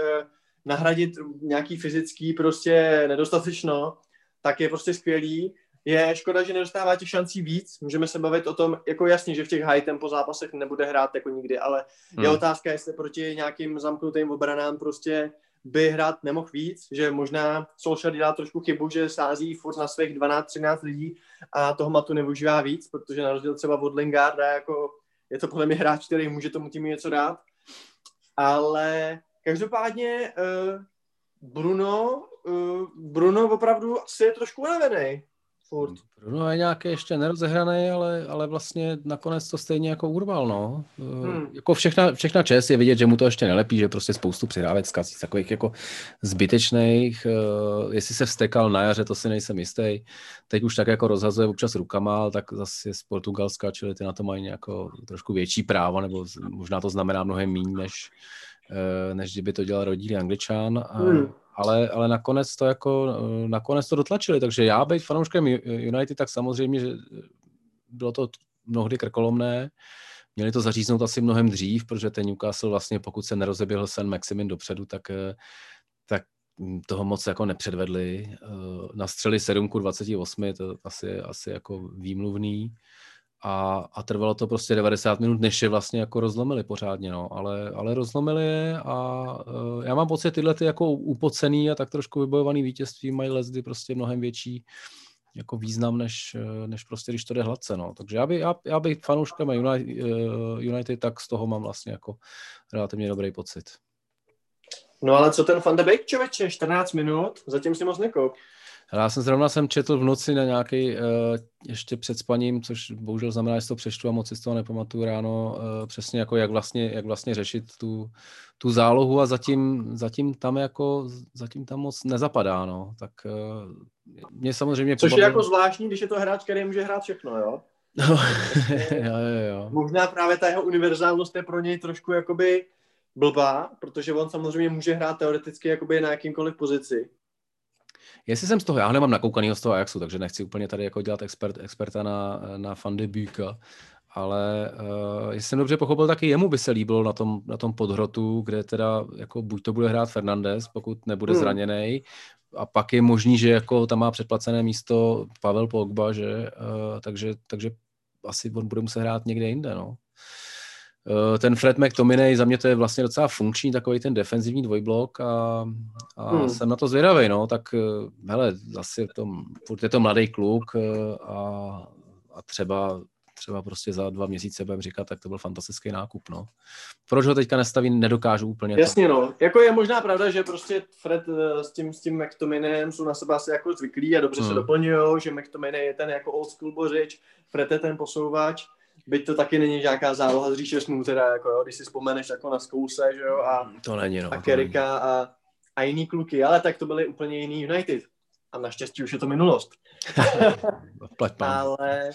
nahradit nějaký fyzický prostě nedostatečno, tak je prostě skvělý. Je škoda, že nedostává těch šancí víc. Můžeme se bavit o tom, jako jasně, že v těch high tempo zápasech nebude hrát jako nikdy, ale hmm. je otázka, jestli proti nějakým zamknutým obranám prostě by hrát nemohl víc, že možná Solskjaer dělá trošku chybu, že sází furt na svých 12-13 lidí a toho matu nevyužívá víc, protože na rozdíl třeba od Lingarda jako je to podle mě hráč, který může tomu týmu něco dát. Ale Každopádně uh, Bruno, uh, Bruno opravdu asi je trošku unavený. Furt. Bruno je nějaký ještě nerozehraný, ale, ale vlastně nakonec to stejně jako urval, no. Uh, hmm. Jako všechna, všechna čest je vidět, že mu to ještě nelepí, že prostě spoustu přihrávek zkazí takových jako zbytečných. Uh, jestli se vstekal na jaře, to si nejsem jistý. Teď už tak jako rozhazuje občas rukama, tak zase z Portugalska, čili ty na to mají jako trošku větší právo, nebo možná to znamená mnohem méně, než, Eh, než kdyby to dělal rodilý angličan. Hmm. Ale, ale nakonec to jako, eh, nakonec to dotlačili, takže já být fanouškem United, tak samozřejmě, že bylo to mnohdy krkolomné, Měli to zaříznout asi mnohem dřív, protože ten Newcastle vlastně, pokud se nerozeběhl sen Maximin dopředu, tak, eh, tak toho moc jako nepředvedli. Na střeli 7 k 28, to asi, asi jako výmluvný a, a trvalo to prostě 90 minut, než je vlastně jako rozlomili pořádně, no, ale, ale rozlomili je a uh, já mám pocit, tyhle ty jako upocený a tak trošku vybojovaný vítězství mají lezdy prostě mnohem větší jako význam, než, e, než prostě, když to jde hladce, no. Takže já, by, já, já bych fanouškem United, United, tak z toho mám vlastně jako relativně dobrý pocit. No ale co ten Van de Beek, člověče, 14 minut, zatím si moc nekoup. Já jsem zrovna jsem četl v noci na nějaký, uh, ještě před spaním, což bohužel znamená, že to přečtu a moc si z toho nepamatuju ráno, uh, přesně jako jak vlastně, jak vlastně řešit tu, tu zálohu a zatím, zatím tam jako, zatím tam moc nezapadá, no. Tak uh, mě samozřejmě Což pobavil... je jako zvláštní, když je to hráč, který může hrát všechno, jo? No, jo, jo, jo. Možná právě ta jeho univerzálnost je pro něj trošku jakoby blbá, protože on samozřejmě může hrát teoreticky jakoby na jakýmkoliv pozici. Jestli jsem z toho, já nemám nakoukanýho z toho Ajaxu, takže nechci úplně tady jako dělat expert, experta na, na Fandy Büka, ale uh, jestli jsem dobře pochopil, taky jemu by se líbilo na tom, na tom podhrotu, kde teda jako buď to bude hrát Fernandez, pokud nebude hmm. zraněný, a pak je možný, že jako tam má předplacené místo Pavel Pogba, že, uh, takže, takže asi on bude muset hrát někde jinde, no. Uh, ten Fred McTominay, za mě to je vlastně docela funkční takový ten defenzivní dvojblok a, a hmm. jsem na to zvědavý, no, tak uh, hele, zase to, furt je to mladý kluk uh, a, a třeba třeba prostě za dva měsíce budeme říkat, tak to byl fantastický nákup, no. Proč ho teďka nestaví, nedokážu úplně. Jasně, to. no. Jako je možná pravda, že prostě Fred eh, s tím, s tím McTominayem jsou na sebe asi jako zvyklí a dobře hmm. se doplňují, že McTominay je ten jako old school bořič, Fred je ten posouvač, byť to taky není žádná záloha z říše smů, teda jako jo, když si vzpomeneš jako na Skouse, že jo, a, to není, no, a Kerika a, a jiný kluky, ale tak to byly úplně jiný United a naštěstí už je to minulost. Ale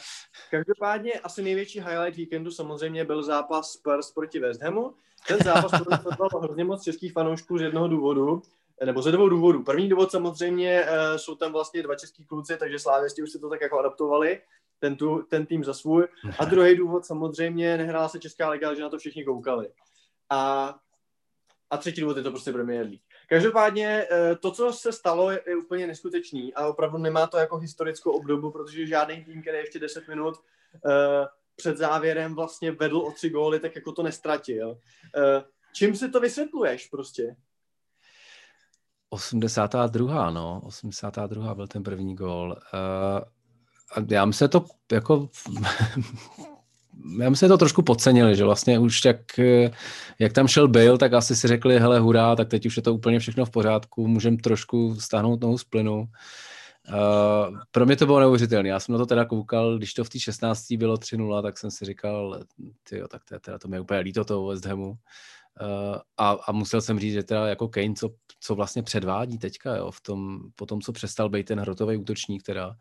každopádně asi největší highlight víkendu samozřejmě byl zápas Spurs proti West Hamu. Ten zápas sledoval hrozně moc českých fanoušků z jednoho důvodu, nebo ze dvou důvodů. První důvod samozřejmě uh, jsou tam vlastně dva český kluci, takže slávěsti už si to tak jako adaptovali, ten, tu, ten tým za svůj. A druhý důvod samozřejmě nehrála se Česká liga, že na to všichni koukali. A, a třetí důvod je to prostě Premier League. Každopádně eh, to, co se stalo, je úplně neskutečný a opravdu nemá to jako historickou obdobu, protože žádný tým, který ještě 10 minut eh, před závěrem vlastně vedl o tři góly, tak jako to nestratil. Eh, čím si to vysvětluješ prostě? 82. no, 82. byl ten první gól. Uh, já myslím, to jako já myslím, že to trošku podcenili, že vlastně už jak, jak tam šel Bale, tak asi si řekli, hele hurá, tak teď už je to úplně všechno v pořádku, můžeme trošku stáhnout nohu z plynu. Uh, pro mě to bylo neuvěřitelné. Já jsem na to teda koukal, když to v té 16. bylo 3-0, tak jsem si říkal, tyjo, tak to, je, teda to mě úplně líto toho West Hamu. Uh, a, a, musel jsem říct, že teda jako Kane, co, co vlastně předvádí teďka, jo, v tom, po tom, co přestal být ten hrotový útočník, teda,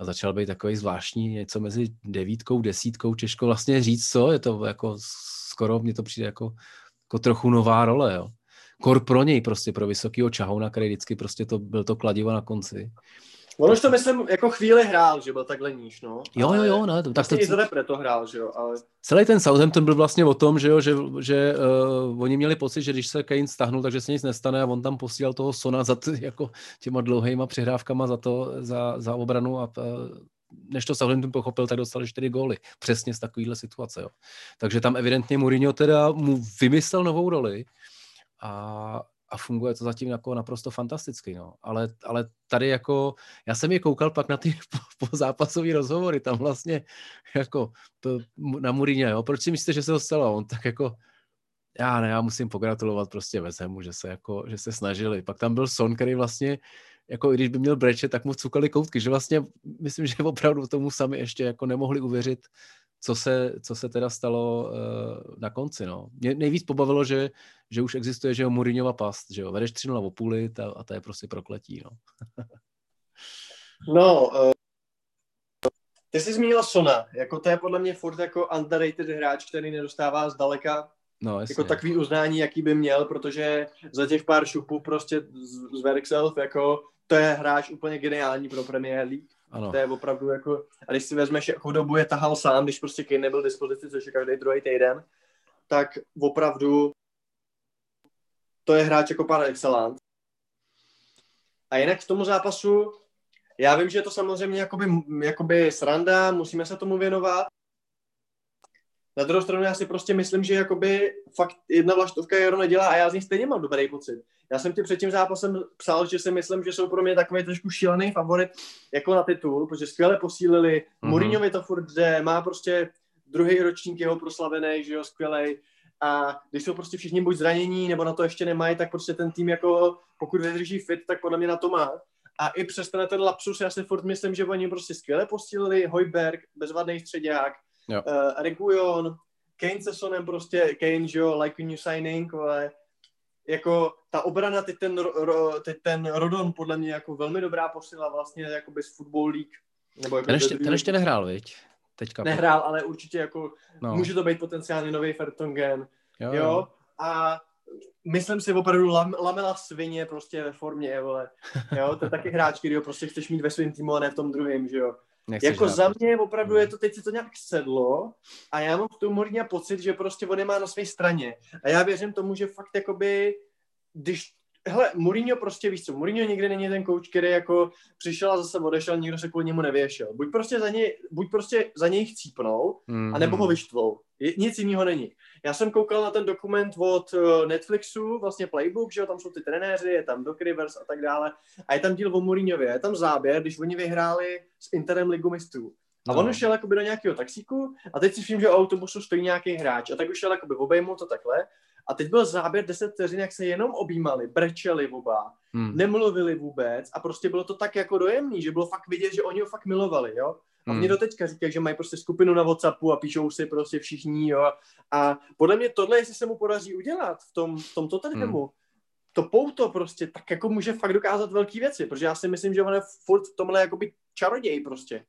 a začal být takový zvláštní, něco mezi devítkou, desítkou, těžko vlastně říct, co, je to jako skoro, mně to přijde jako, jako trochu nová role, jo. Kor pro něj prostě, pro vysokýho čahouna, který vždycky prostě to byl to kladivo na konci. On už to myslím jako chvíli hrál, že byl takhle níž, no. Jo, jo, jo, ne. To, tak to, i repre to hrál, že jo, ale... Celý ten Southampton byl vlastně o tom, že jo, že, že uh, oni měli pocit, že když se Kane stahnul, takže se nic nestane a on tam posílal toho Sona za t, jako těma dlouhýma přihrávkama za to, za, za obranu a uh, než to Southampton pochopil, tak dostali čtyři góly. Přesně z takovéhle situace, jo. Takže tam evidentně Mourinho teda mu vymyslel novou roli a a funguje to zatím jako naprosto fantasticky, no. Ale, ale tady jako, já jsem je koukal pak na ty po, po zápasové rozhovory, tam vlastně jako to, na Murině, jo, proč si myslíte, že se to stalo? On tak jako, já ne, já musím pogratulovat prostě Vezemu, že se jako, že se snažili. Pak tam byl Son, který vlastně jako i když by měl breče, tak mu cukali koutky, že vlastně myslím, že opravdu tomu sami ještě jako nemohli uvěřit, co se, co se teda stalo uh, na konci. No. Mě nejvíc pobavilo, že, že už existuje, že jo, Mourinhova past, že jo, vedeš 3 o půli a, a to je prostě prokletí, no. no, uh, ty jsi zmínila Sona, jako to je podle mě furt jako underrated hráč, který nedostává zdaleka no, jako takový uznání, jaký by měl, protože za těch pár šupů prostě z, z Verkself, jako to je hráč úplně geniální pro Premier League. Ano. To je opravdu jako, a když si vezmeš, jakou dobu je tahal sám, když prostě Kane nebyl dispozici, což je každý druhý týden, tak opravdu to je hráč jako par excellent. A jinak k tomu zápasu, já vím, že je to samozřejmě jakoby, jakoby sranda, musíme se tomu věnovat, na druhou stranu já si prostě myslím, že jakoby fakt jedna vlaštovka Jaro nedělá a já z ní stejně mám dobrý pocit. Já jsem ti před tím zápasem psal, že si myslím, že jsou pro mě takový trošku šílený favorit jako na titul, protože skvěle posílili, mm-hmm. Mourinhovi to furt jde, má prostě druhý ročník jeho proslavený, že jo, skvělej. A když jsou prostě všichni buď zranění, nebo na to ještě nemají, tak prostě ten tým jako, pokud vydrží fit, tak podle mě na to má. A i přes ten, ten lapsus, já si furt myslím, že oni prostě skvěle postílili Hojberg, bezvadný středák, uh, Regujon, Kane se Sonem prostě, Kane, že jo, like new signing, ale jako ta obrana, teď ten, ro, teď ten Rodon podle mě jako velmi dobrá posila vlastně jakoby z Football League. Nebo jako ten, ještě, ten ještě nehrál, viď? Teďka. Nehrál, ale určitě jako no. může to být potenciálně nový Fertongen. Jo, jo. jo. A myslím si opravdu lam, lamela svině prostě ve formě, vole. Jo, to je taky hráč, který ho prostě chceš mít ve svém týmu a ne v tom druhém, že jo. Nechceš jako za mě opravdu je to, teď se to nějak sedlo a já mám v tom hodně pocit, že prostě on je má na své straně. A já věřím tomu, že fakt jakoby, když hele, Mourinho prostě, víš co, Mourinho nikdy není ten coach, který jako přišel a zase odešel, nikdo se kvůli němu nevěšel. Buď prostě za něj, buď prostě za něj chcípnou, mm-hmm. anebo ho vyštvou. Je, nic jiného není. Já jsem koukal na ten dokument od uh, Netflixu, vlastně Playbook, že jo, tam jsou ty trenéři, je tam Doc Rivers a tak dále. A je tam díl o Mourinhově, je tam záběr, když oni vyhráli s Interem ligu mistrů. A no. on už šel jakoby do nějakého taxíku a teď si všim, že o autobusu stojí nějaký hráč a tak už šel jakoby obejmout to takhle a teď byl záběr 10 vteřin, jak se jenom objímali, brečeli oba, hmm. nemluvili vůbec a prostě bylo to tak jako dojemný, že bylo fakt vidět, že oni ho fakt milovali, jo. A mě hmm. do teďka říkají, že mají prostě skupinu na Whatsappu a píšou si prostě všichni, jo. A podle mě tohle, jestli se mu podaří udělat v tom, v tom Tottenhamu, hmm. to pouto prostě tak jako může fakt dokázat velké věci, protože já si myslím, že on je furt v tomhle jakoby čaroděj prostě.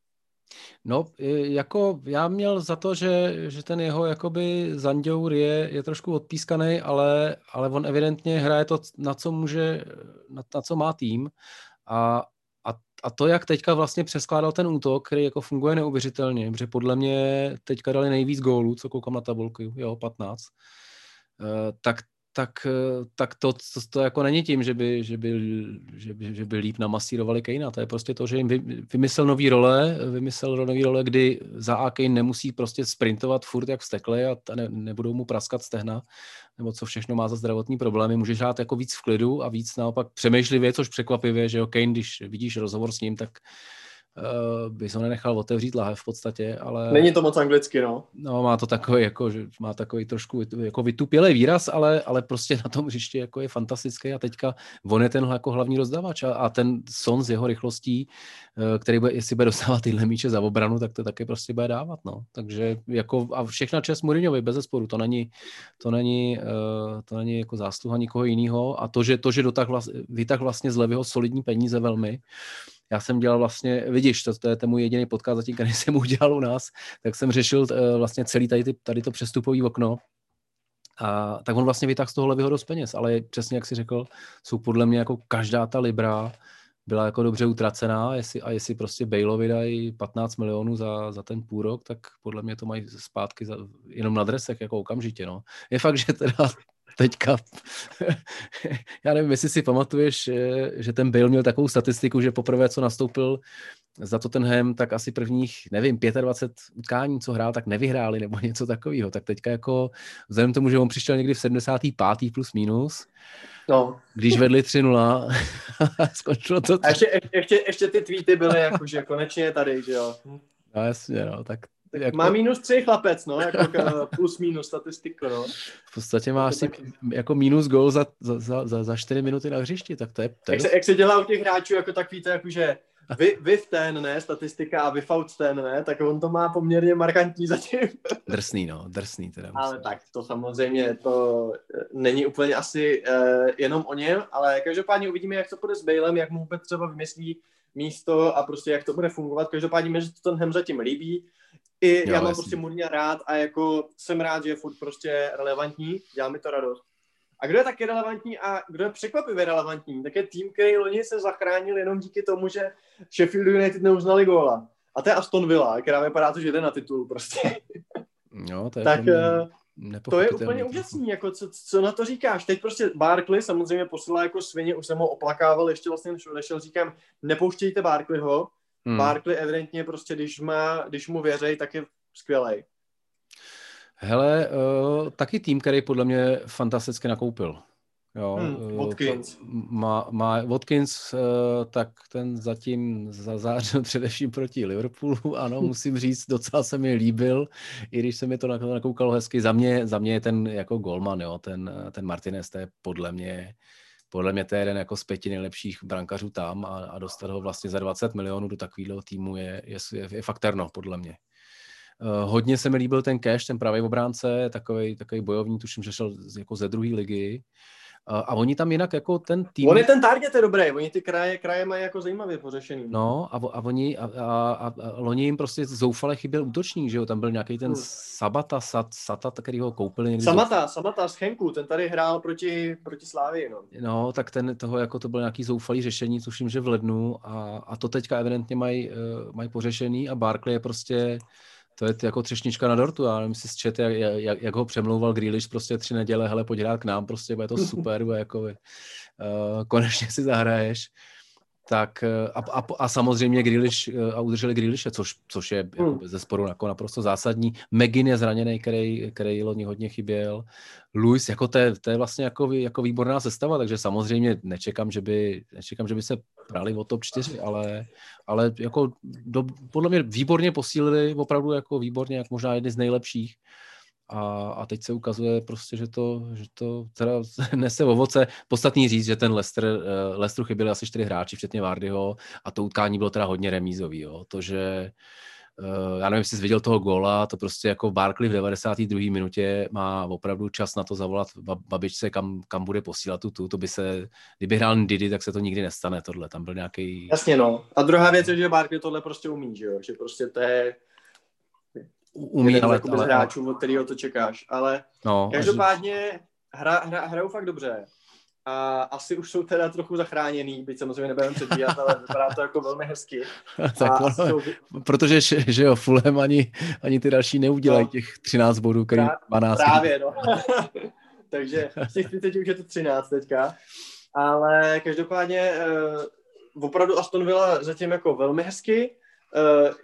No, jako já měl za to, že, že ten jeho jakoby Zanděur je, je trošku odpískaný, ale, ale on evidentně hraje to, na co může, na, na co má tým. A, a, a to, jak teďka vlastně přeskládal ten útok, který jako funguje neuvěřitelně, protože podle mě teďka dali nejvíc gólů, co koukám na tabulku, jo, 15, eh, tak tak, eh, tak to, to, to jako není tím, že by, že by, že by, že by líp namasírovali Kejna. To je prostě to, že jim vy, vymyslel nový role, vymyslel nový role, kdy za A Kane nemusí prostě sprintovat furt jak vstekle a ne, nebudou mu praskat stehna, nebo co všechno má za zdravotní problémy. Může žát jako víc v klidu a víc naopak přemýšlivě, což překvapivě, že jo, Kane, když vidíš rozhovor s ním, tak uh, bys ho nenechal otevřít lahev v podstatě, ale... Není to moc anglicky, no. No, má to takový, jako, že má takový trošku jako vytupělý výraz, ale, ale prostě na tom hřišti jako je fantastický a teďka on je ten jako hlavní rozdávač a, a ten Son s jeho rychlostí, uh, který bude, jestli bude dostávat tyhle míče za obranu, tak to taky prostě bude dávat, no. Takže jako a všechna čest Mourinhovi, bez zesporu, to není, to není, uh, to není jako zásluha nikoho jiného a to, že, to, že dotah vlast, vytah vlastně z levého solidní peníze velmi, já jsem dělal vlastně, vidíš, to, to je ten můj jediný podcast zatím, který jsem udělal u nás, tak jsem řešil uh, vlastně celý tady, tady to přestupový okno, a tak on vlastně vytáhl z toho levého dost peněz, ale přesně jak si řekl, jsou podle mě jako každá ta libra byla jako dobře utracená jestli, a jestli prostě Baleovi dají 15 milionů za, za ten půl rok, tak podle mě to mají zpátky za, jenom na dresech jako okamžitě. No. Je fakt, že teda teďka, já nevím, jestli si pamatuješ, že ten Bale měl takovou statistiku, že poprvé, co nastoupil za Tottenham, tak asi prvních, nevím, 25 utkání, co hrál, tak nevyhráli nebo něco takového. Tak teďka jako, vzhledem tomu, že on přišel někdy v 75. plus minus, No. Když vedli 3-0, skončilo to. A ještě, ještě, ještě ty tweety byly jako, že konečně tady, že jo. No jasně, no, tak jako... Má minus tři chlapec, no, jako plus minus statistiku, no. V podstatě má asi tak... jako minus gol za, za, za, za čtyři minuty na hřišti, tak to je... To je jak, se, jak se dělá u těch hráčů, jako tak víte, jakože vy, vy v ten, ne, statistika a vy v ten, ne, tak on to má poměrně markantní zatím. Drsný, no, drsný teda. Musím. Ale tak to samozřejmě, to eh, není úplně asi uh, jenom o něm, ale každopádně uvidíme, jak to bude s Baleem, jak mu vůbec třeba vymyslí místo a prostě jak to bude fungovat. Každopádně mi, že to ten Hem zatím líbí. I jo, já mám jasný. prostě Mourinho rád a jako jsem rád, že je furt prostě relevantní, dělá mi to radost. A kdo je taky relevantní a kdo je překvapivě relevantní, tak je tým, který loni se zachránil jenom díky tomu, že Sheffield United neuznali góla. A to je Aston Villa, která vypadá to, že jde na titul prostě. Jo, to je tak eh, to je úplně úžasný, jako co, co, na to říkáš. Teď prostě Barkley samozřejmě posílá jako svině, už jsem ho oplakával, ještě vlastně než odešel, říkám, nepouštějte Barkleyho, Hmm. Barkley evidentně prostě, když, má, když mu věřej, tak je skvělý. Hele, uh, taky tým, který podle mě fantasticky nakoupil. Jo, hmm, Watkins. Má, má Watkins, uh, tak ten zatím zazářil především proti Liverpoolu. Ano, musím říct, docela se mi líbil, i když se mi to nakoukalo hezky. Za mě, za mě je ten jako golman, jo, ten, ten Martinez, to je podle mě podle mě to je jeden jako z pěti nejlepších brankařů tam a, a dostat ho vlastně za 20 milionů do takového týmu je, je, je, je fakt terno, podle mě. Uh, hodně se mi líbil ten Cash, ten pravý obránce, takový, takový bojovník, tuším, že šel jako ze druhé ligy. A, a oni tam jinak jako ten tým... On je ten target je dobrý, oni ty kraje, kraje mají jako zajímavě pořešený. No a, a oni, a, a, a, a loni jim prostě zoufale chyběl útočník, že jo, tam byl nějaký ten hmm. Sabata, Sat, Sata, který ho koupili někdy. Samata, zoufal... Samata z Henku, ten tady hrál proti, proti Slávii, no. No, tak ten, toho jako to byl nějaký zoufalý řešení, tuším, že v lednu a, a to teďka evidentně mají uh, mají pořešený a Barkley je prostě to je jako třešnička na dortu, já nevím, si zčet, jak, jak, jak, ho přemlouval Grealish prostě tři neděle, hele, pojď hrát k nám, prostě bude to super, bude jako, uh, konečně si zahraješ tak eh, a, a, a samozřejmě Grealish, eh, a udrželi Grealishe, což, což je jako hmm. ze sporu jako naprosto zásadní. Megin je zraněný, který, který loni hodně chyběl. Luis, jako to je, to je vlastně jako, jako výborná sestava, takže samozřejmě nečekám, že by, nečekám, že by se prali o top 4, ale, ale jako do, podle mě výborně posílili, opravdu jako výborně, jak možná jedny z nejlepších. A, a teď se ukazuje prostě, že to, že to teda nese ovoce. Podstatný říct, že ten Leicester, uh, Leicesteru chyběli asi čtyři hráči, včetně Vardyho, a to utkání bylo teda hodně remízový. Jo. To, že uh, já nevím, jestli jsi viděl toho góla, to prostě jako Barkley v 92. minutě má opravdu čas na to zavolat babičce, kam, kam bude posílat tu, tu, to by se, kdyby hrál Didi, tak se to nikdy nestane tohle, tam byl nějaký. Jasně no. A druhá věc je, že Barkley tohle prostě umí, že jo, že prostě to je umí, ale, ale, hráčů, od kterého to čekáš, ale no, každopádně hra, hra, hrajou fakt dobře a asi už jsou teda trochu zachráněný, byť samozřejmě nebudeme předvídat, ale vypadá to jako velmi hezky. tak ono, jsou... Protože, že jo, Fulham ani, ani ty další neudělají no, těch 13 bodů, který 12. Právě, no. Takže z těch 30 už je to 13 teďka. Ale každopádně uh, opravdu Aston Villa zatím jako velmi hezky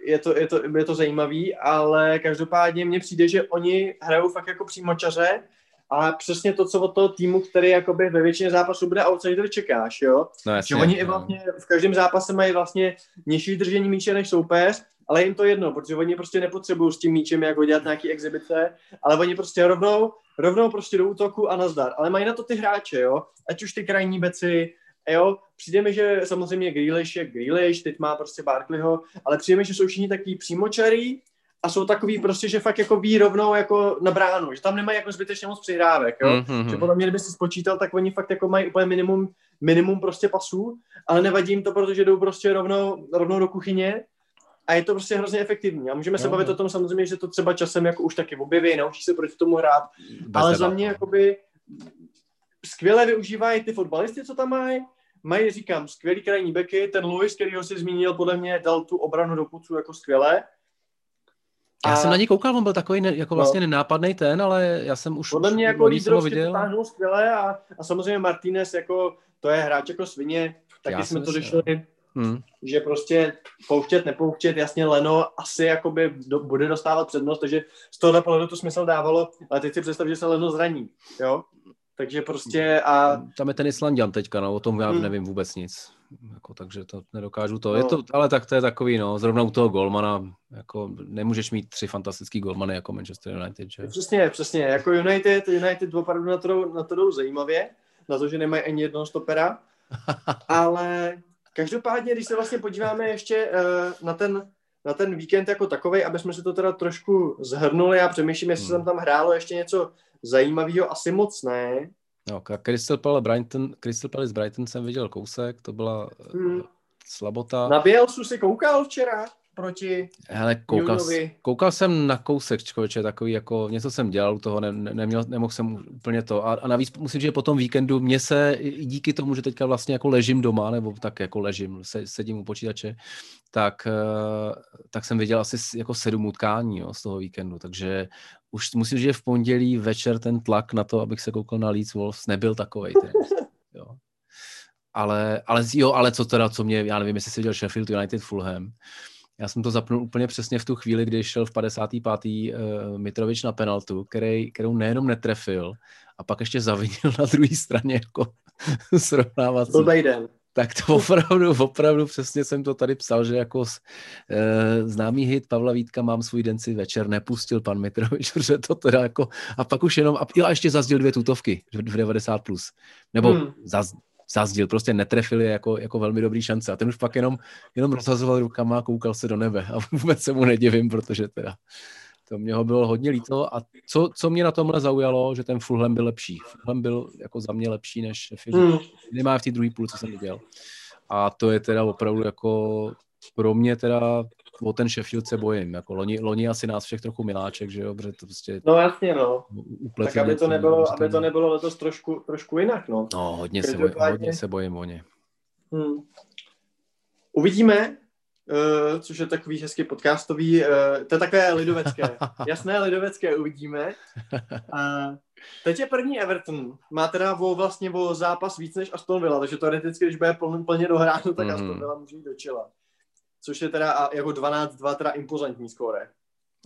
je, to, je, to, je to zajímavý, ale každopádně mně přijde, že oni hrajou fakt jako přímočaře a přesně to, co od toho týmu, který jakoby ve většině zápasů bude outsider, čekáš, jo? No, jasně, že oni no. i vlastně v každém zápase mají vlastně nižší držení míče než soupeř, ale jim to jedno, protože oni prostě nepotřebují s tím míčem jako dělat nějaký exibice, ale oni prostě rovnou, rovnou prostě do útoku a nazdar. Ale mají na to ty hráče, jo? Ať už ty krajní beci, jo, přijde mi, že samozřejmě Grealish je Grealish, teď má prostě Barkleyho, ale přijde mi, že jsou všichni takový přímočarý a jsou takový prostě, že fakt jako ví rovnou jako na bránu, že tam nemají jako zbytečně moc přihrávek, jo. Mm-hmm. Že podle mě, kdyby si spočítal, tak oni fakt jako mají úplně minimum, minimum prostě pasů, ale nevadí jim to, protože jdou prostě rovnou, rovnou do kuchyně a je to prostě hrozně efektivní. A můžeme se jo, bavit o tom samozřejmě, že to třeba časem jako už taky objeví, naučí se proti tomu hrát, Bez ale za mě jakoby skvěle využívají ty fotbalisty, co tam mají, mají, říkám, skvělý krajní beky, ten Luis, který ho si zmínil, podle mě dal tu obranu do pucu jako skvěle. A... Já jsem na něj koukal, on byl takový ne, jako vlastně no. nenápadný ten, ale já jsem už Podle mě jako lídrovství to skvěle a, a samozřejmě Martinez jako, to je hráč jako svině, taky já jsme to řešili, hmm. že prostě pouštět, nepouštět, jasně Leno asi jakoby do, bude dostávat přednost, takže z tohohle pohledu to smysl dávalo, ale teď si představ, že se Leno zraní, jo? Takže prostě a... Tam je ten Islandian teďka, no, o tom já hmm. nevím vůbec nic. Jako, takže to nedokážu to. No. Je to, ale tak to je takový, no, zrovna u toho golmana, jako nemůžeš mít tři fantastický golmany jako Manchester United, že? Přesně, přesně, jako United, United opravdu na to, na to jdou zajímavě, na to, že nemají ani jednoho stopera, ale každopádně, když se vlastně podíváme ještě uh, na ten na ten víkend jako takový, aby jsme si to teda trošku zhrnuli. Já přemýšlím, jestli hmm. jsem tam hrálo ještě něco zajímavého, asi moc ne. No, Crystal Palace Brighton, Crystal Palace Brighton jsem viděl kousek, to byla hmm. slabota. Na Bielsu si koukal včera? Proti Hele, koukal, koukal jsem na kousek, člověče, takový jako něco jsem dělal u toho, ne, ne, neměl, nemohl jsem úplně to. A, a navíc musím říct, že po tom víkendu mě se díky tomu, že teďka vlastně jako ležím doma, nebo tak jako ležím, se, sedím u počítače, tak, eh, tak jsem viděl asi jako sedm utkání jo, z toho víkendu, takže už musím říct, že v pondělí večer ten tlak na to, abych se koukal na Leeds Wolves, nebyl takový. Jo. Ale, ale jo, ale co teda, co mě, já nevím, jestli jsi viděl Sheffield United Fulham, já jsem to zapnul úplně přesně v tu chvíli, kdy šel v 55. Uh, Mitrovič na penaltu, který, kterou nejenom netrefil, a pak ještě zavinil na druhé straně jako srovnávat. den. Tak to opravdu, opravdu přesně jsem to tady psal, že jako uh, známý hit Pavla Vítka mám svůj den si večer nepustil pan Mitrovič, protože to teda jako, a pak už jenom, a, jo, a ještě zazdil dvě tutovky v 90+. Plus. Nebo hmm. zaz, zazdil, prostě netrefili jako, jako velmi dobrý šance a ten už pak jenom, jenom rozhazoval rukama a koukal se do nebe a vůbec se mu nedivím, protože teda to mě ho bylo hodně líto a co, co mě na tomhle zaujalo, že ten Fulham byl lepší. Fulham byl jako za mě lepší než Sheffield. Mm. Nemá v té druhé půl, co jsem viděl. A to je teda opravdu jako pro mě teda o ten Sheffield se bojím. Jako loni, loni asi nás všech trochu miláček, že jo, protože to prostě... No jasně, no. Tak aby to nebylo, aby to nebylo letos trošku, trošku jinak, no. No, hodně se, bojím, hodně se bojím o ně. Hmm. Uvidíme, uh, což je takový hezky podcastový, uh, to je takové lidovecké. Jasné, lidovecké uvidíme. Uh, teď je první Everton. Má teda o, vlastně o zápas víc než Aston Villa, takže teoreticky, když bude plně dohráno, tak mm-hmm. Aston Villa může jít do čela což je teda jako 12-2 teda impozantní skóre.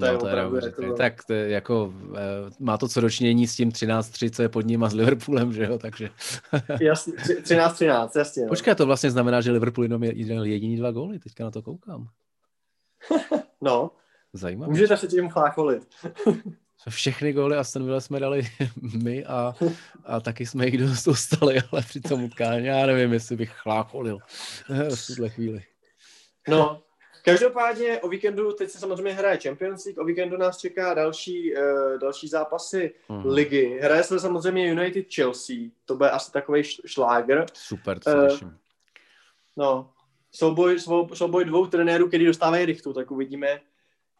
To no, je to opravdu je jako... Tak to je jako, eh, má to co dočinění s tím 13-3, co je pod ním a s Liverpoolem, že jo, takže... jasně, 13-13, jasně. No. Počkej, to vlastně znamená, že Liverpool jenom je jediný dva góly, teďka na to koukám. no. Zajímavé. Můžete se tím chlácholit. Všechny góly Aston Villa jsme dali my a, a taky jsme jich dostali, ale při tom utkání, já nevím, jestli bych chlácholil v tuhle chvíli. No, každopádně o víkendu, teď se samozřejmě hraje Champions League, o víkendu nás čeká další, uh, další zápasy mm. ligy. Hraje se samozřejmě United Chelsea, to bude asi takový šláger. Super, to uh, No, souboj, souboj dvou trenérů, který dostávají rychtu, tak uvidíme,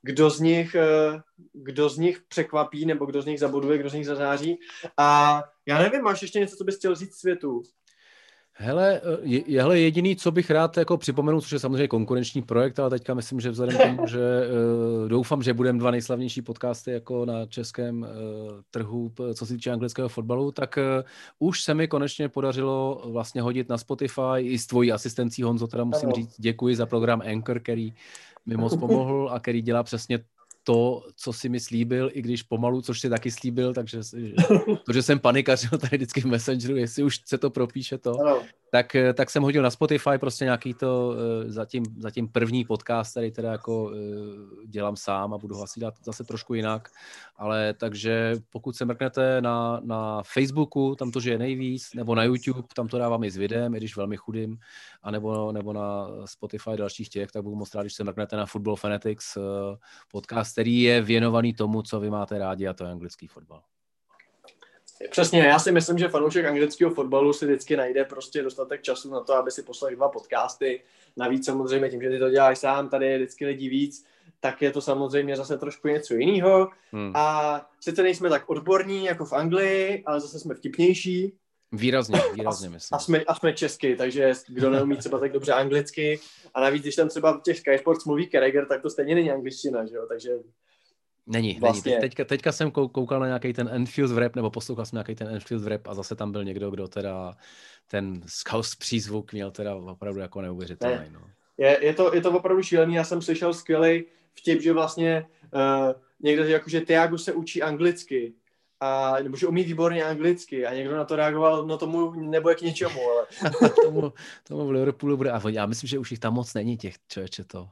kdo z nich, uh, kdo z nich překvapí, nebo kdo z nich zabuduje, kdo z nich zazáří. A já nevím, máš ještě něco, co bys chtěl říct světu? Hele, je, hele, jediný, co bych rád jako připomenul, což je samozřejmě konkurenční projekt, ale teďka myslím, že vzhledem k tomu, že uh, doufám, že budeme dva nejslavnější podcasty jako na českém uh, trhu, co se týče anglického fotbalu, tak uh, už se mi konečně podařilo vlastně hodit na Spotify i s tvojí asistencí Honzo, teda musím říct děkuji za program Anchor, který mi moc pomohl a který dělá přesně to, co si mi slíbil, i když pomalu, což si taky slíbil, takže to, že jsem panikařil tady vždycky v Messengeru, jestli už se to propíše to, ano. Tak, eh, tak jsem hodil na Spotify prostě nějaký to uh, zatím, zatím první podcast, který teda jako uh, dělám sám a budu ho asi dělat zase trošku jinak, ale takže pokud se mrknete na, na Facebooku, tam to je nejvíc, nebo na YouTube, tam to dávám i s videem, i když velmi chudým, anebo, nebo na Spotify dalších těch, tak budu moc rád, když se mrknete na Football Fanatics podcast, který je věnovaný tomu, co vy máte rádi, a to je anglický fotbal. Přesně, já si myslím, že fanoušek anglického fotbalu si vždycky najde prostě dostatek času na to, aby si poslal dva podcasty. Navíc samozřejmě tím, že ty to děláš sám, tady je vždycky lidí víc, tak je to samozřejmě zase trošku něco jiného. Hmm. A sice nejsme tak odborní jako v Anglii, ale zase jsme vtipnější. Výrazně, výrazně myslím. A jsme, a jsme česky, takže kdo neumí třeba tak dobře anglicky a navíc, když tam třeba v těch Sky Sports mluví Carragher, tak to stejně není angličtina, že jo, takže Není, vlastně. není. Teďka, teďka jsem koukal na nějaký ten Enfield rap, nebo poslouchal jsem nějaký ten Enfield rap a zase tam byl někdo, kdo teda ten scouse přízvuk měl teda opravdu jako neuvěřitelný. Ne. No. Je, je, to, je to opravdu šílený, já jsem slyšel skvělý vtip, že vlastně uh, někdo, jako, že Tiago se učí anglicky, a, nebo že umí výborně anglicky a někdo na to reagoval, no tomu nebude k něčemu, ale... tomu, tomu v Liverpoolu bude, a já myslím, že už jich tam moc není těch člověče to.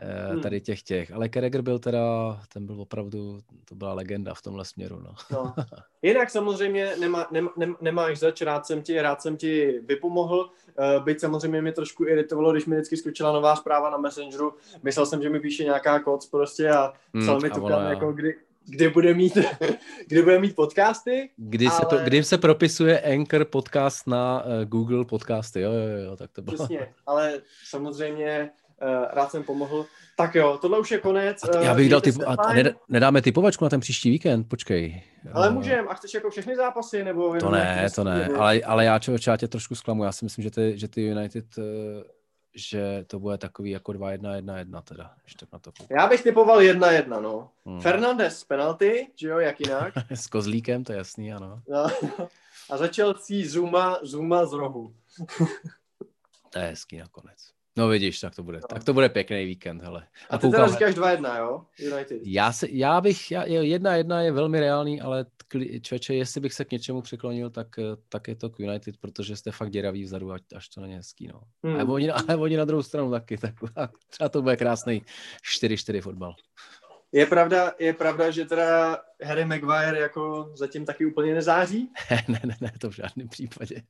Eh, hmm. tady těch těch. Ale Carragher byl teda, ten byl opravdu, to byla legenda v tomhle směru. No. no. Jinak samozřejmě nemá, nem, nem, nemáš zač, rád jsem ti, rád jsem ti vypomohl, uh, byť samozřejmě mě trošku iritovalo, když mi vždycky skočila nová zpráva na Messengeru, myslel jsem, že mi píše nějaká koc prostě a psal hmm, mi to tam jako kdy, kdy bude mít, kdy bude mít podcasty. Kdy, ale... se to, kdy se propisuje Anchor podcast na uh, Google podcasty, jo, jo, jo, tak to bylo. Přesně, ale samozřejmě rád jsem pomohl. Tak jo, tohle už je konec. A já bych dal typ, a, a nedáme typovačku na ten příští víkend, počkej. Ale můžeme, a chceš jako všechny zápasy, nebo... To ne, to ne, ale, ale já, člověče, já tě trošku zklamu, já si myslím, že ty, že ty United uh, že to bude takový jako 2-1-1-1 teda, když tak na to koukám. Já bych typoval 1-1, no. Hmm. Fernandez z penalty, že jo, jak jinak. s Kozlíkem, to je jasný, ano. No. A začal si Zuma, Zuma z rohu. to je hezký nakonec. No vidíš, tak to bude. No. Tak to bude pěkný víkend, hele. A, a ty koukám, teda říkáš 2-1, jo? United. Já, se, já bych, já, jedna jedna je velmi reálný, ale čoče, jestli bych se k něčemu přiklonil, tak, tak je to k United, protože jste fakt děraví vzadu, až to není hezký, no. Hmm. Ale, oni, ale oni na druhou stranu taky, tak třeba to bude krásný 4-4 fotbal. Je pravda, je pravda, že teda Harry Maguire jako zatím taky úplně nezáří? ne, ne, ne, to v žádném případě.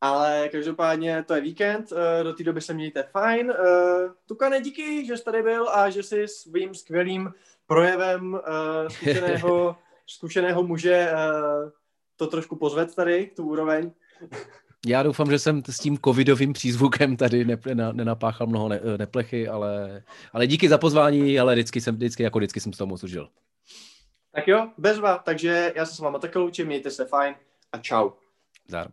Ale každopádně to je víkend, do té doby se mějte fajn. Tukane, díky, že jsi tady byl a že jsi svým skvělým projevem zkušeného, zkušeného muže to trošku pozved tady, tu úroveň. Já doufám, že jsem s tím covidovým přízvukem tady nenapáchal mnoho ne, neplechy, ale, ale díky za pozvání, ale vždycky jsem, vždycky, jako vždycky jsem s tomu služil. Tak jo, bezva, takže já se s váma také loučím, mějte se fajn a čau. Zdar.